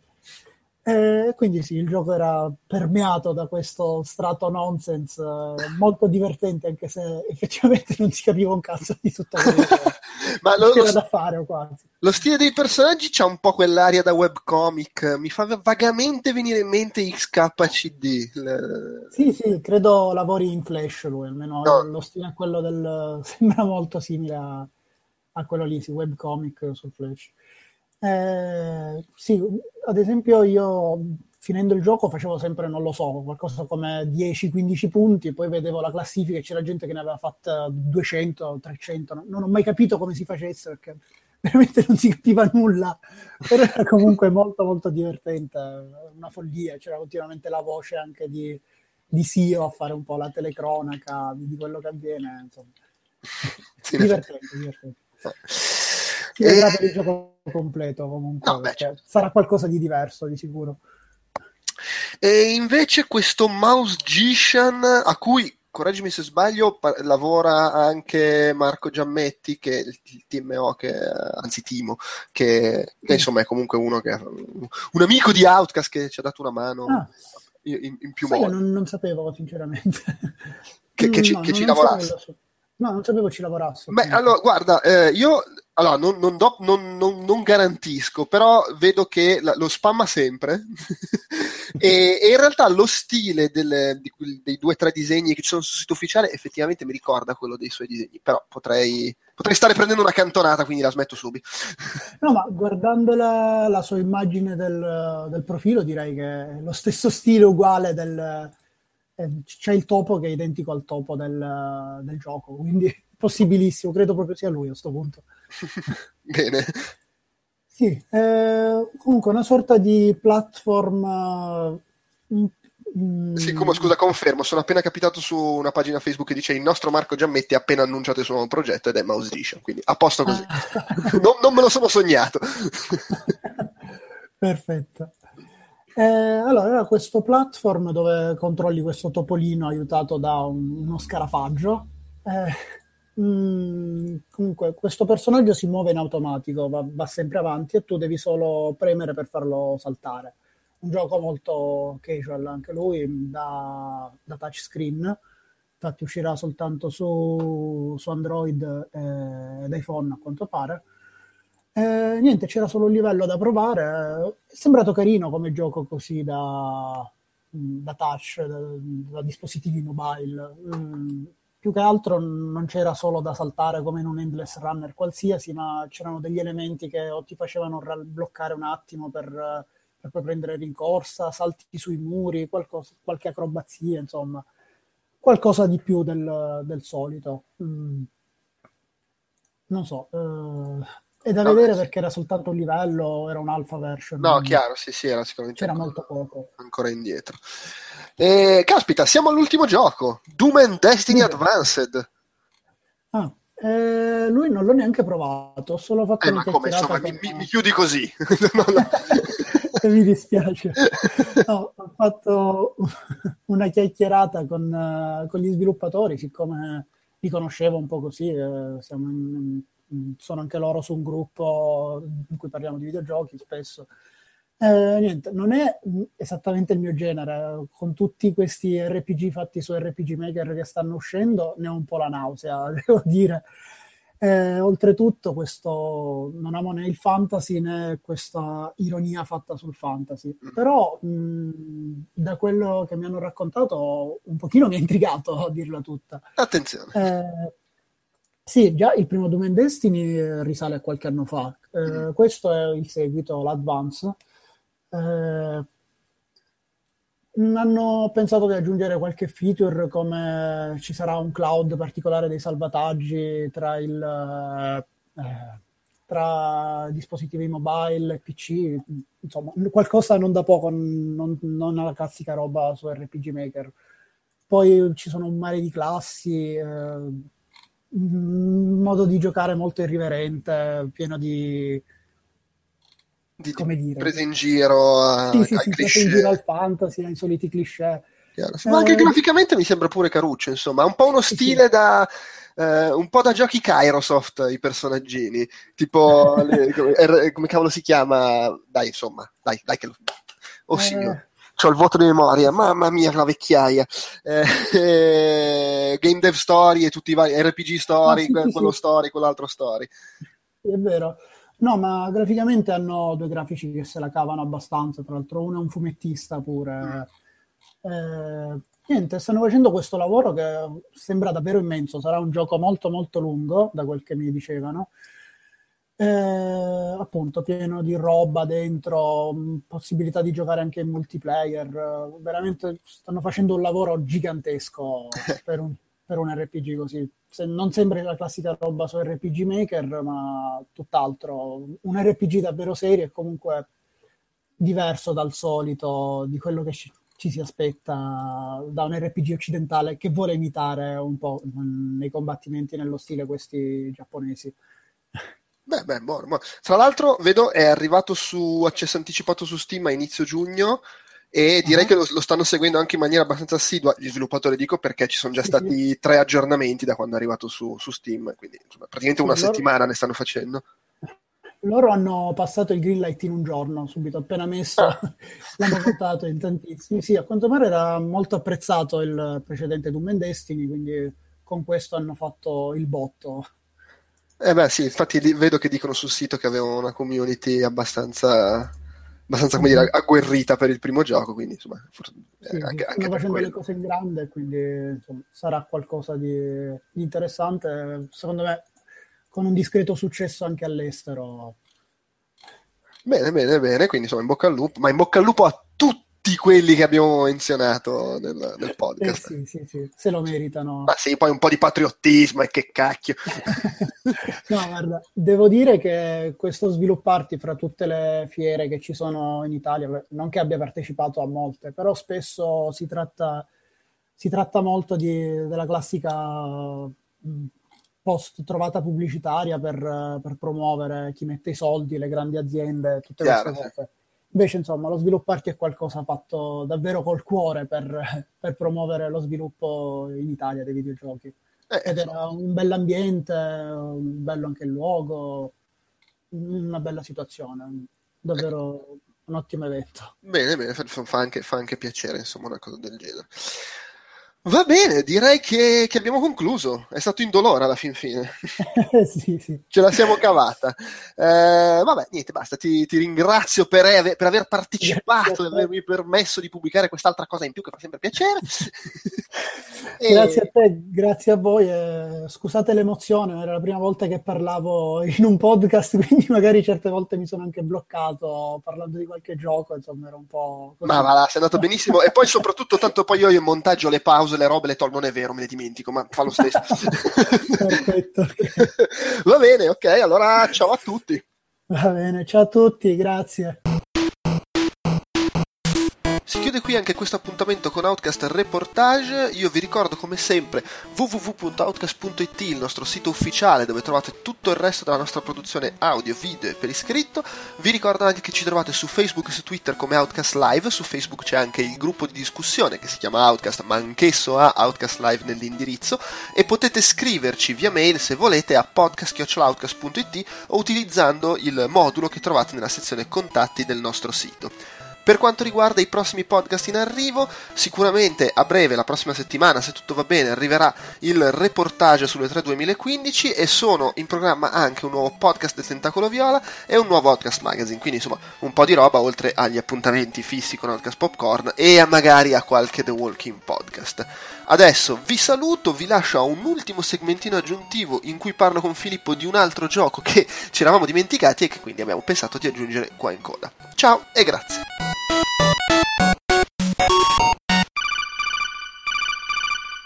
[SPEAKER 3] E quindi sì, il gioco era permeato da questo strato nonsense, eh, molto divertente, anche se effettivamente non si capiva un cazzo di tutto quello che
[SPEAKER 2] Ma lo, lo-
[SPEAKER 3] da fare quasi.
[SPEAKER 2] lo stile dei personaggi c'ha un po' quell'aria da webcomic, mi fa vagamente venire in mente XKCD. il-
[SPEAKER 3] Sì, sì, credo lavori in Flash lui, almeno
[SPEAKER 2] No.
[SPEAKER 3] lo stile è quello del... sembra molto simile a, a quello lì, sì, webcomic sul Flash. Eh, sì, ad esempio io finendo il gioco facevo sempre, non lo so, qualcosa come 10-15 punti, poi vedevo la classifica e c'era gente che ne aveva fatta 200, 300, no- non ho mai capito come si facesse perché veramente non si capiva nulla, però era comunque molto molto divertente, una follia, c'era continuamente la voce anche di, di Sio a fare un po' la telecronaca di, di quello che avviene, insomma.
[SPEAKER 2] Sì.
[SPEAKER 3] Divertente, divertente.
[SPEAKER 2] E-
[SPEAKER 3] Si vedrà per il gioco completo comunque,
[SPEAKER 2] No, beh, certo.
[SPEAKER 3] sarà qualcosa di diverso di sicuro.
[SPEAKER 2] E invece questo Mousegician, a cui, correggimi se sbaglio, pa- lavora anche Marco Giammetti, che è il, il TMO, che, anzi Timo, che, che insomma è comunque uno che un amico di Outcast che ci ha dato una mano
[SPEAKER 3] Ah,
[SPEAKER 2] in, in più
[SPEAKER 3] sai
[SPEAKER 2] modi.
[SPEAKER 3] non, non sapevo sinceramente.
[SPEAKER 2] Che- che ci-
[SPEAKER 3] No,
[SPEAKER 2] che ci lavorasse.
[SPEAKER 3] No, non sapevo ci lavorasse.
[SPEAKER 2] Beh,
[SPEAKER 3] appunto.
[SPEAKER 2] allora, guarda, eh, io allora, non, non do- non- non- non garantisco, però vedo che la- lo spamma sempre e, e in realtà lo stile del- di dei due o tre disegni che ci sono sul sito ufficiale effettivamente mi ricorda quello dei suoi disegni, però potrei, potrei stare prendendo una cantonata, quindi la smetto subito.
[SPEAKER 3] No, ma guardando la, la sua immagine del, del profilo direi che è lo stesso stile uguale del... eh, c'è il topo che è identico al topo del, del gioco, quindi possibilissimo, credo proprio sia lui a questo punto.
[SPEAKER 2] Bene.
[SPEAKER 3] Sì, eh, comunque una sorta di platform... eh, mm,
[SPEAKER 2] Sì, come scusa, confermo, sono appena capitato su una pagina Facebook che dice il nostro Marco Giammetti ha appena annunciato il suo nuovo progetto ed è Mouse Edition, quindi a posto così.
[SPEAKER 3] Ah.
[SPEAKER 2] Non, non me lo sono sognato.
[SPEAKER 3] Perfetto. Eh, allora, era questo platform dove controlli questo topolino aiutato da un- uno scarafaggio. Eh, mm, comunque, questo personaggio si muove in automatico, va, va sempre avanti e tu devi solo premere per farlo saltare. Un gioco molto casual anche lui, da, da touchscreen. Infatti uscirà soltanto su, su Android eh, ed iPhone a quanto pare. Eh, niente, c'era solo un livello da provare. È sembrato carino come gioco così da, da touch, da, da dispositivi mobile. Mm, più che altro non c'era solo da saltare come in un endless runner qualsiasi, ma c'erano degli elementi che o ti facevano ra- bloccare un attimo per, per poi prendere rincorsa, salti sui muri, qualcosa- qualche acrobazia, insomma, qualcosa di più del, del solito. Mm. Non so, eh, è da
[SPEAKER 2] No,
[SPEAKER 3] vedere perché era soltanto un livello, era un'alpha version.
[SPEAKER 2] No, chiaro, sì, sì, era sicuramente
[SPEAKER 3] C'era molto poco.
[SPEAKER 2] ancora indietro. E, caspita, siamo all'ultimo gioco, Doom and Destiny. Advanced.
[SPEAKER 3] Ah, eh, lui non l'ho neanche provato, ho solo fatto
[SPEAKER 2] Eh, ma come, insomma, mi,
[SPEAKER 3] con...
[SPEAKER 2] mi- mi chiudi così. No, no.
[SPEAKER 3] Mi dispiace. No, ho fatto una chiacchierata con, eh, con gli sviluppatori, siccome li conoscevo un po' così, eh, in- sono anche loro su un gruppo in cui parliamo di videogiochi spesso. Eh, niente, non è mm, esattamente il mio genere, con tutti questi RPG fatti su RPG Maker che stanno uscendo, ne ho un po' la nausea, devo dire. Eh, oltretutto, questo non amo né il fantasy né questa ironia fatta sul fantasy. Però, mh, da quello che mi hanno raccontato, un pochino mi ha intrigato a dirla tutta.
[SPEAKER 2] Attenzione.
[SPEAKER 3] Eh, sì, già il primo Doom and Destiny risale a qualche anno fa. Eh, questo è il seguito, l'Advance. Eh, hanno pensato di aggiungere qualche feature come ci sarà un cloud particolare dei salvataggi tra il eh, tra dispositivi mobile e PC, insomma, qualcosa non da poco, non, non alla classica roba su RPG Maker. Poi ci sono un mare di classi, eh, un modo di giocare molto irriverente, pieno di
[SPEAKER 2] Di,
[SPEAKER 3] come dire.
[SPEAKER 2] prese in giro a,
[SPEAKER 3] Sì, sì,
[SPEAKER 2] ai
[SPEAKER 3] sì,
[SPEAKER 2] cliché.
[SPEAKER 3] in giro al fantasy, ai soliti cliché.
[SPEAKER 2] Ma anche
[SPEAKER 3] Eh,
[SPEAKER 2] graficamente mi sembra pure caruccio, insomma, ha un po' uno
[SPEAKER 3] Sì,
[SPEAKER 2] stile da... eh, un po' da giochi Kairosoft i personaggini, tipo le- come, er- come cavolo si chiama? Dai, insomma, dai, dai che lo... Oh
[SPEAKER 3] Eh.
[SPEAKER 2] signore, c'ho il vuoto di memoria, mamma mia la vecchiaia. Eh, eh, Game Dev Story e tutti i vari RPG Story,
[SPEAKER 3] Ah, sì, sì,
[SPEAKER 2] quello
[SPEAKER 3] sì.
[SPEAKER 2] story, quell'altro story.
[SPEAKER 3] Sì, è vero. No, ma graficamente hanno due grafici che se la cavano abbastanza, tra l'altro uno è un fumettista pure. Eh, niente, stanno facendo questo lavoro che sembra davvero immenso, sarà un gioco molto molto lungo, da quel che mi dicevano. Eh, appunto, pieno di roba dentro, mh, possibilità di giocare anche in multiplayer. eh, Veramente stanno facendo un lavoro gigantesco per un, per un RPG così. Se- non sembra la classica roba su RPG Maker, ma tutt'altro. Un RPG davvero serio e comunque diverso dal solito, di quello che ci, ci si aspetta da un RPG occidentale che vuole imitare un po' nei combattimenti nello stile questi giapponesi.
[SPEAKER 2] Beh, beh, buono. Tra l'altro, vedo è arrivato su accesso anticipato su Steam a inizio giugno e direi
[SPEAKER 3] Ah.
[SPEAKER 2] che lo, lo stanno seguendo anche in maniera abbastanza assidua. Gli sviluppatori dico perché ci sono già
[SPEAKER 3] Sì,
[SPEAKER 2] stati tre aggiornamenti da quando è arrivato su, su Steam, quindi insomma, praticamente
[SPEAKER 3] Sì,
[SPEAKER 2] una
[SPEAKER 3] loro-
[SPEAKER 2] settimana ne stanno facendo.
[SPEAKER 3] Loro hanno passato il green light in un giorno, subito appena messo, l'hanno votato in tantissimi. Sì, a quanto pare era molto apprezzato il precedente Doom and Destiny, quindi con questo hanno fatto il botto.
[SPEAKER 2] Eh beh, sì, infatti vedo che dicono sul sito che avevano una community abbastanza, abbastanza come dire, agguerrita per il primo gioco, quindi insomma, forse- eh,
[SPEAKER 3] Sì, sì,
[SPEAKER 2] anche, anche
[SPEAKER 3] stanno facendo le
[SPEAKER 2] quello.
[SPEAKER 3] cose in grande, quindi insomma, sarà qualcosa di, di interessante, secondo me, con un discreto successo anche all'estero.
[SPEAKER 2] Bene, bene, bene, quindi insomma in bocca al lupo, ma in bocca al lupo a tutti quelli che abbiamo menzionato nel, nel
[SPEAKER 3] Eh
[SPEAKER 2] podcast.
[SPEAKER 3] sì, sì, sì, se lo meritano.
[SPEAKER 2] Ma sì, poi un po' di patriottismo e che cacchio.
[SPEAKER 3] No, guarda, devo dire che questo svilupparti fra tutte le fiere che ci sono in Italia, non che abbia partecipato a molte, però spesso si tratta, si tratta molto di- della classica post trovata pubblicitaria per, eh, per promuovere chi mette i soldi, le grandi aziende, tutte
[SPEAKER 2] Chiaro,
[SPEAKER 3] queste cose. Invece, insomma, lo svilupparti è qualcosa fatto davvero col cuore per, per promuovere lo sviluppo in Italia dei videogiochi.
[SPEAKER 2] Eh,
[SPEAKER 3] Ed era un bell'ambiente, un bello anche il luogo, una bella situazione, davvero un ottimo evento.
[SPEAKER 2] bene, bene, fa anche, fa anche piacere, insomma, una cosa del genere. Va bene, direi che, che abbiamo concluso. È stato indolore alla fin fine.
[SPEAKER 3] sì, sì.
[SPEAKER 2] Ce la siamo cavata. Eh, vabbè, niente, basta. Ti, ti ringrazio per, ave- per aver partecipato e avermi permesso di pubblicare quest'altra cosa in più che fa sempre piacere. E-
[SPEAKER 3] Grazie a te, grazie a voi. e scusate l'emozione, era la prima volta che parlavo in un podcast, quindi magari certe volte mi sono anche bloccato parlando di qualche gioco, insomma era un po' così.
[SPEAKER 2] Ma va là, sei andato benissimo. E poi, soprattutto, tanto poi io in montaggio le pause, le robe, le tolgo. Non è vero, me le dimentico, ma fa lo stesso.
[SPEAKER 3] Perfetto.
[SPEAKER 2] Va bene, ok. Allora, ciao a tutti.
[SPEAKER 3] Va bene, ciao a tutti, grazie.
[SPEAKER 2] Si chiude qui anche questo appuntamento con Outcast Reportage. Io vi ricordo come sempre www.outcast.it, il nostro sito ufficiale dove trovate tutto il resto della nostra produzione audio, video e per iscritto. Vi ricordo anche che ci trovate su Facebook e su Twitter come Outcast Live. Su Facebook c'è anche il gruppo di discussione che si chiama Outcast, ma anch'esso ha Outcast Live nell'indirizzo. E potete scriverci via mail se volete a podcast.outcast.it o utilizzando il modulo che trovate nella sezione contatti del nostro sito. Per quanto riguarda i prossimi podcast in arrivo, sicuramente a breve, la prossima settimana, se tutto va bene, arriverà il reportage sulle 3 2015 e sono in programma anche un nuovo podcast del Tentacolo Viola e un nuovo Outcast Magazine, quindi insomma un po' di roba oltre agli appuntamenti fissi con Outcast Popcorn e a magari a qualche The Walking Podcast. Adesso vi saluto, vi lascio a un ultimo segmentino aggiuntivo in cui parlo con Filippo di un altro gioco che ci eravamo dimenticati e che quindi abbiamo pensato di aggiungere qua in coda. Ciao e grazie!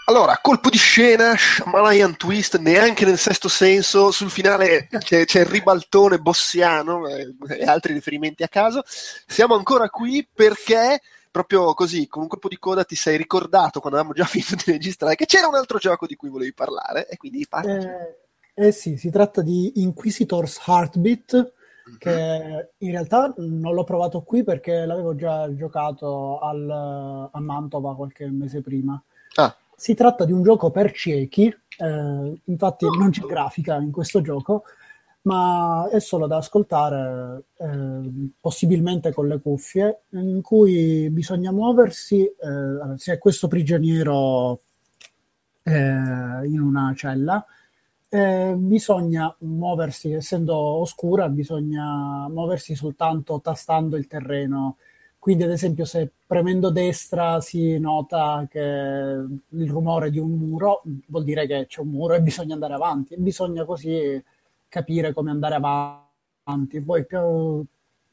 [SPEAKER 2] Allora, colpo di scena, Shyamalan twist, neanche nel sesto senso, sul finale c'è, c'è il ribaltone bossiano eh, e altri riferimenti a caso. Siamo ancora qui perché proprio così, con un colpo di coda ti sei ricordato quando avevamo già finito di registrare che c'era un altro gioco di cui volevi parlare e quindi parli.
[SPEAKER 3] Eh, eh sì, si tratta di Inquisitor's Heartbeat, che in realtà non l'ho provato qui perché l'avevo già giocato al, a Mantova qualche mese prima.
[SPEAKER 2] Ah,
[SPEAKER 3] Si tratta di un gioco per ciechi, eh, infatti non c'è grafica in questo gioco, ma è solo da ascoltare, eh, possibilmente con le cuffie, in cui bisogna muoversi, eh, allora, c'è questo prigioniero eh, in una cella, eh, bisogna muoversi, essendo oscura, bisogna muoversi soltanto tastando il terreno. Quindi, ad esempio, se premendo destra si nota che il rumore di un muro, vuol dire che c'è un muro e bisogna andare avanti. E bisogna così capire come andare avanti. Poi più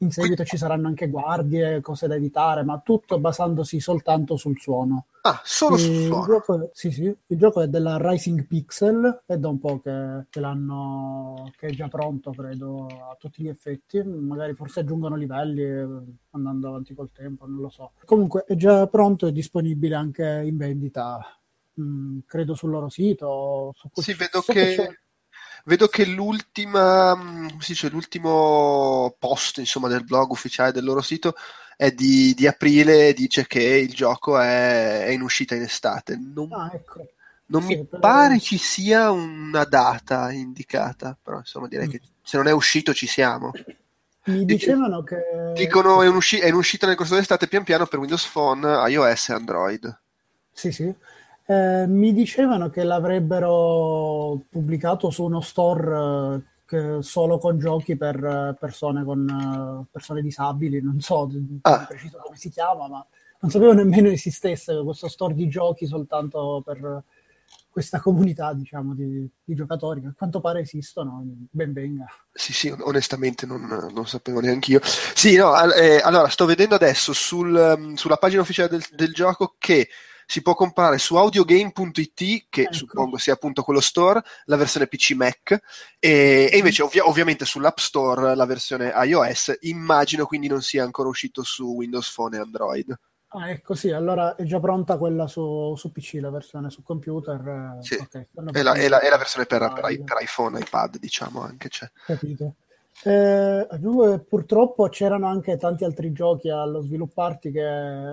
[SPEAKER 3] in seguito ci saranno anche guardie, cose da evitare, ma tutto basandosi soltanto sul suono.
[SPEAKER 2] ah, solo sul
[SPEAKER 3] Il
[SPEAKER 2] suono.
[SPEAKER 3] gioco, sì, sì, il gioco è della Rising Pixel, è da un po' che, che l'hanno, che è già pronto, credo, a tutti gli effetti. Magari forse aggiungono livelli eh, andando avanti col tempo, non lo so. Comunque è già pronto e disponibile anche in vendita, mm, credo sul loro sito. Su,
[SPEAKER 2] Sì, vedo che,
[SPEAKER 3] c'è-
[SPEAKER 2] vedo che l'ultima, mm, come si dice, l'ultimo post, insomma, del blog ufficiale del loro sito è di, di aprile e dice che il gioco è, è in uscita in estate. Non,
[SPEAKER 3] Ah, ecco.
[SPEAKER 2] non
[SPEAKER 3] Sì,
[SPEAKER 2] mi
[SPEAKER 3] per-
[SPEAKER 2] pare ci sia una data indicata, però insomma direi
[SPEAKER 3] Mm.
[SPEAKER 2] che se non è uscito ci siamo.
[SPEAKER 3] Mi dicevano che...
[SPEAKER 2] Dicono è, in usci- è in uscita nel corso dell'estate pian piano per Windows Phone, iOS e Android.
[SPEAKER 3] Sì, sì. Eh, mi dicevano che l'avrebbero pubblicato su uno store eh, solo con giochi per eh, persone con persone disabili, non so
[SPEAKER 2] Ah.
[SPEAKER 3] preciso come si chiama, ma non sapevo nemmeno esistesse questo store di giochi soltanto per questa comunità, diciamo, di, di giocatori che a quanto pare esistono, ben venga.
[SPEAKER 2] Sì, sì, onestamente non, non sapevo neanche io. Sì, no, eh, allora sto vedendo adesso sul, um, sulla pagina ufficiale del, del gioco che si può comprare su audiogame.it, che
[SPEAKER 3] Ecco.
[SPEAKER 2] suppongo sia appunto quello store, la versione PC Mac, e, e invece ovvia- ovviamente sull'App Store la versione iOS, immagino quindi non sia ancora uscito su Windows Phone e Android.
[SPEAKER 3] Ah, ecco sì, allora è già pronta quella su, su PC, la versione su computer.
[SPEAKER 2] Sì,
[SPEAKER 3] ok, stanno
[SPEAKER 2] E la, e la- e la versione per, per, per iPhone, iPad, diciamo anche c'è.
[SPEAKER 3] Capito. Eh, aggiungo che purtroppo c'erano anche tanti altri giochi allo svilupparti che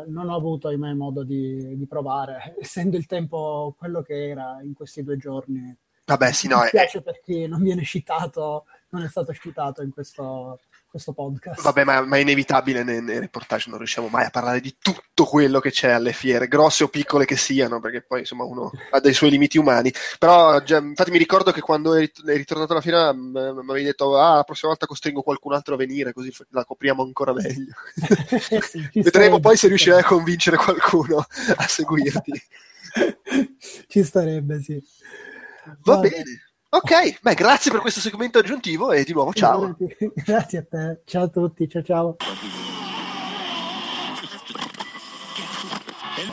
[SPEAKER 3] non ho avuto, ahimè, modo di, di provare, essendo il tempo quello che era in questi due giorni.
[SPEAKER 2] Vabbè, sì, no,
[SPEAKER 3] Mi
[SPEAKER 2] è-
[SPEAKER 3] spiace per chi non viene citato, non è stato citato in questo, questo podcast.
[SPEAKER 2] Vabbè, ma, ma è inevitabile nei, nei reportage, non riusciamo mai a parlare di tutto quello che c'è alle fiere, grosse o piccole che siano, perché poi insomma uno ha dei suoi limiti umani. Però, già, infatti, mi ricordo che quando eri, ritornato alla fiera mi avevi detto: Ah, la prossima volta costringo qualcun altro a venire, così la copriamo ancora meglio.
[SPEAKER 3] Sì,
[SPEAKER 2] Vedremo poi se
[SPEAKER 3] ci
[SPEAKER 2] riuscirai a convincere qualcuno a seguirti.
[SPEAKER 3] Ci starebbe, sì.
[SPEAKER 2] Va
[SPEAKER 3] Va
[SPEAKER 2] bene. Ok, beh, grazie per questo segmento aggiuntivo e di nuovo ciao.
[SPEAKER 3] Grazie a te. Ciao a tutti, ciao ciao.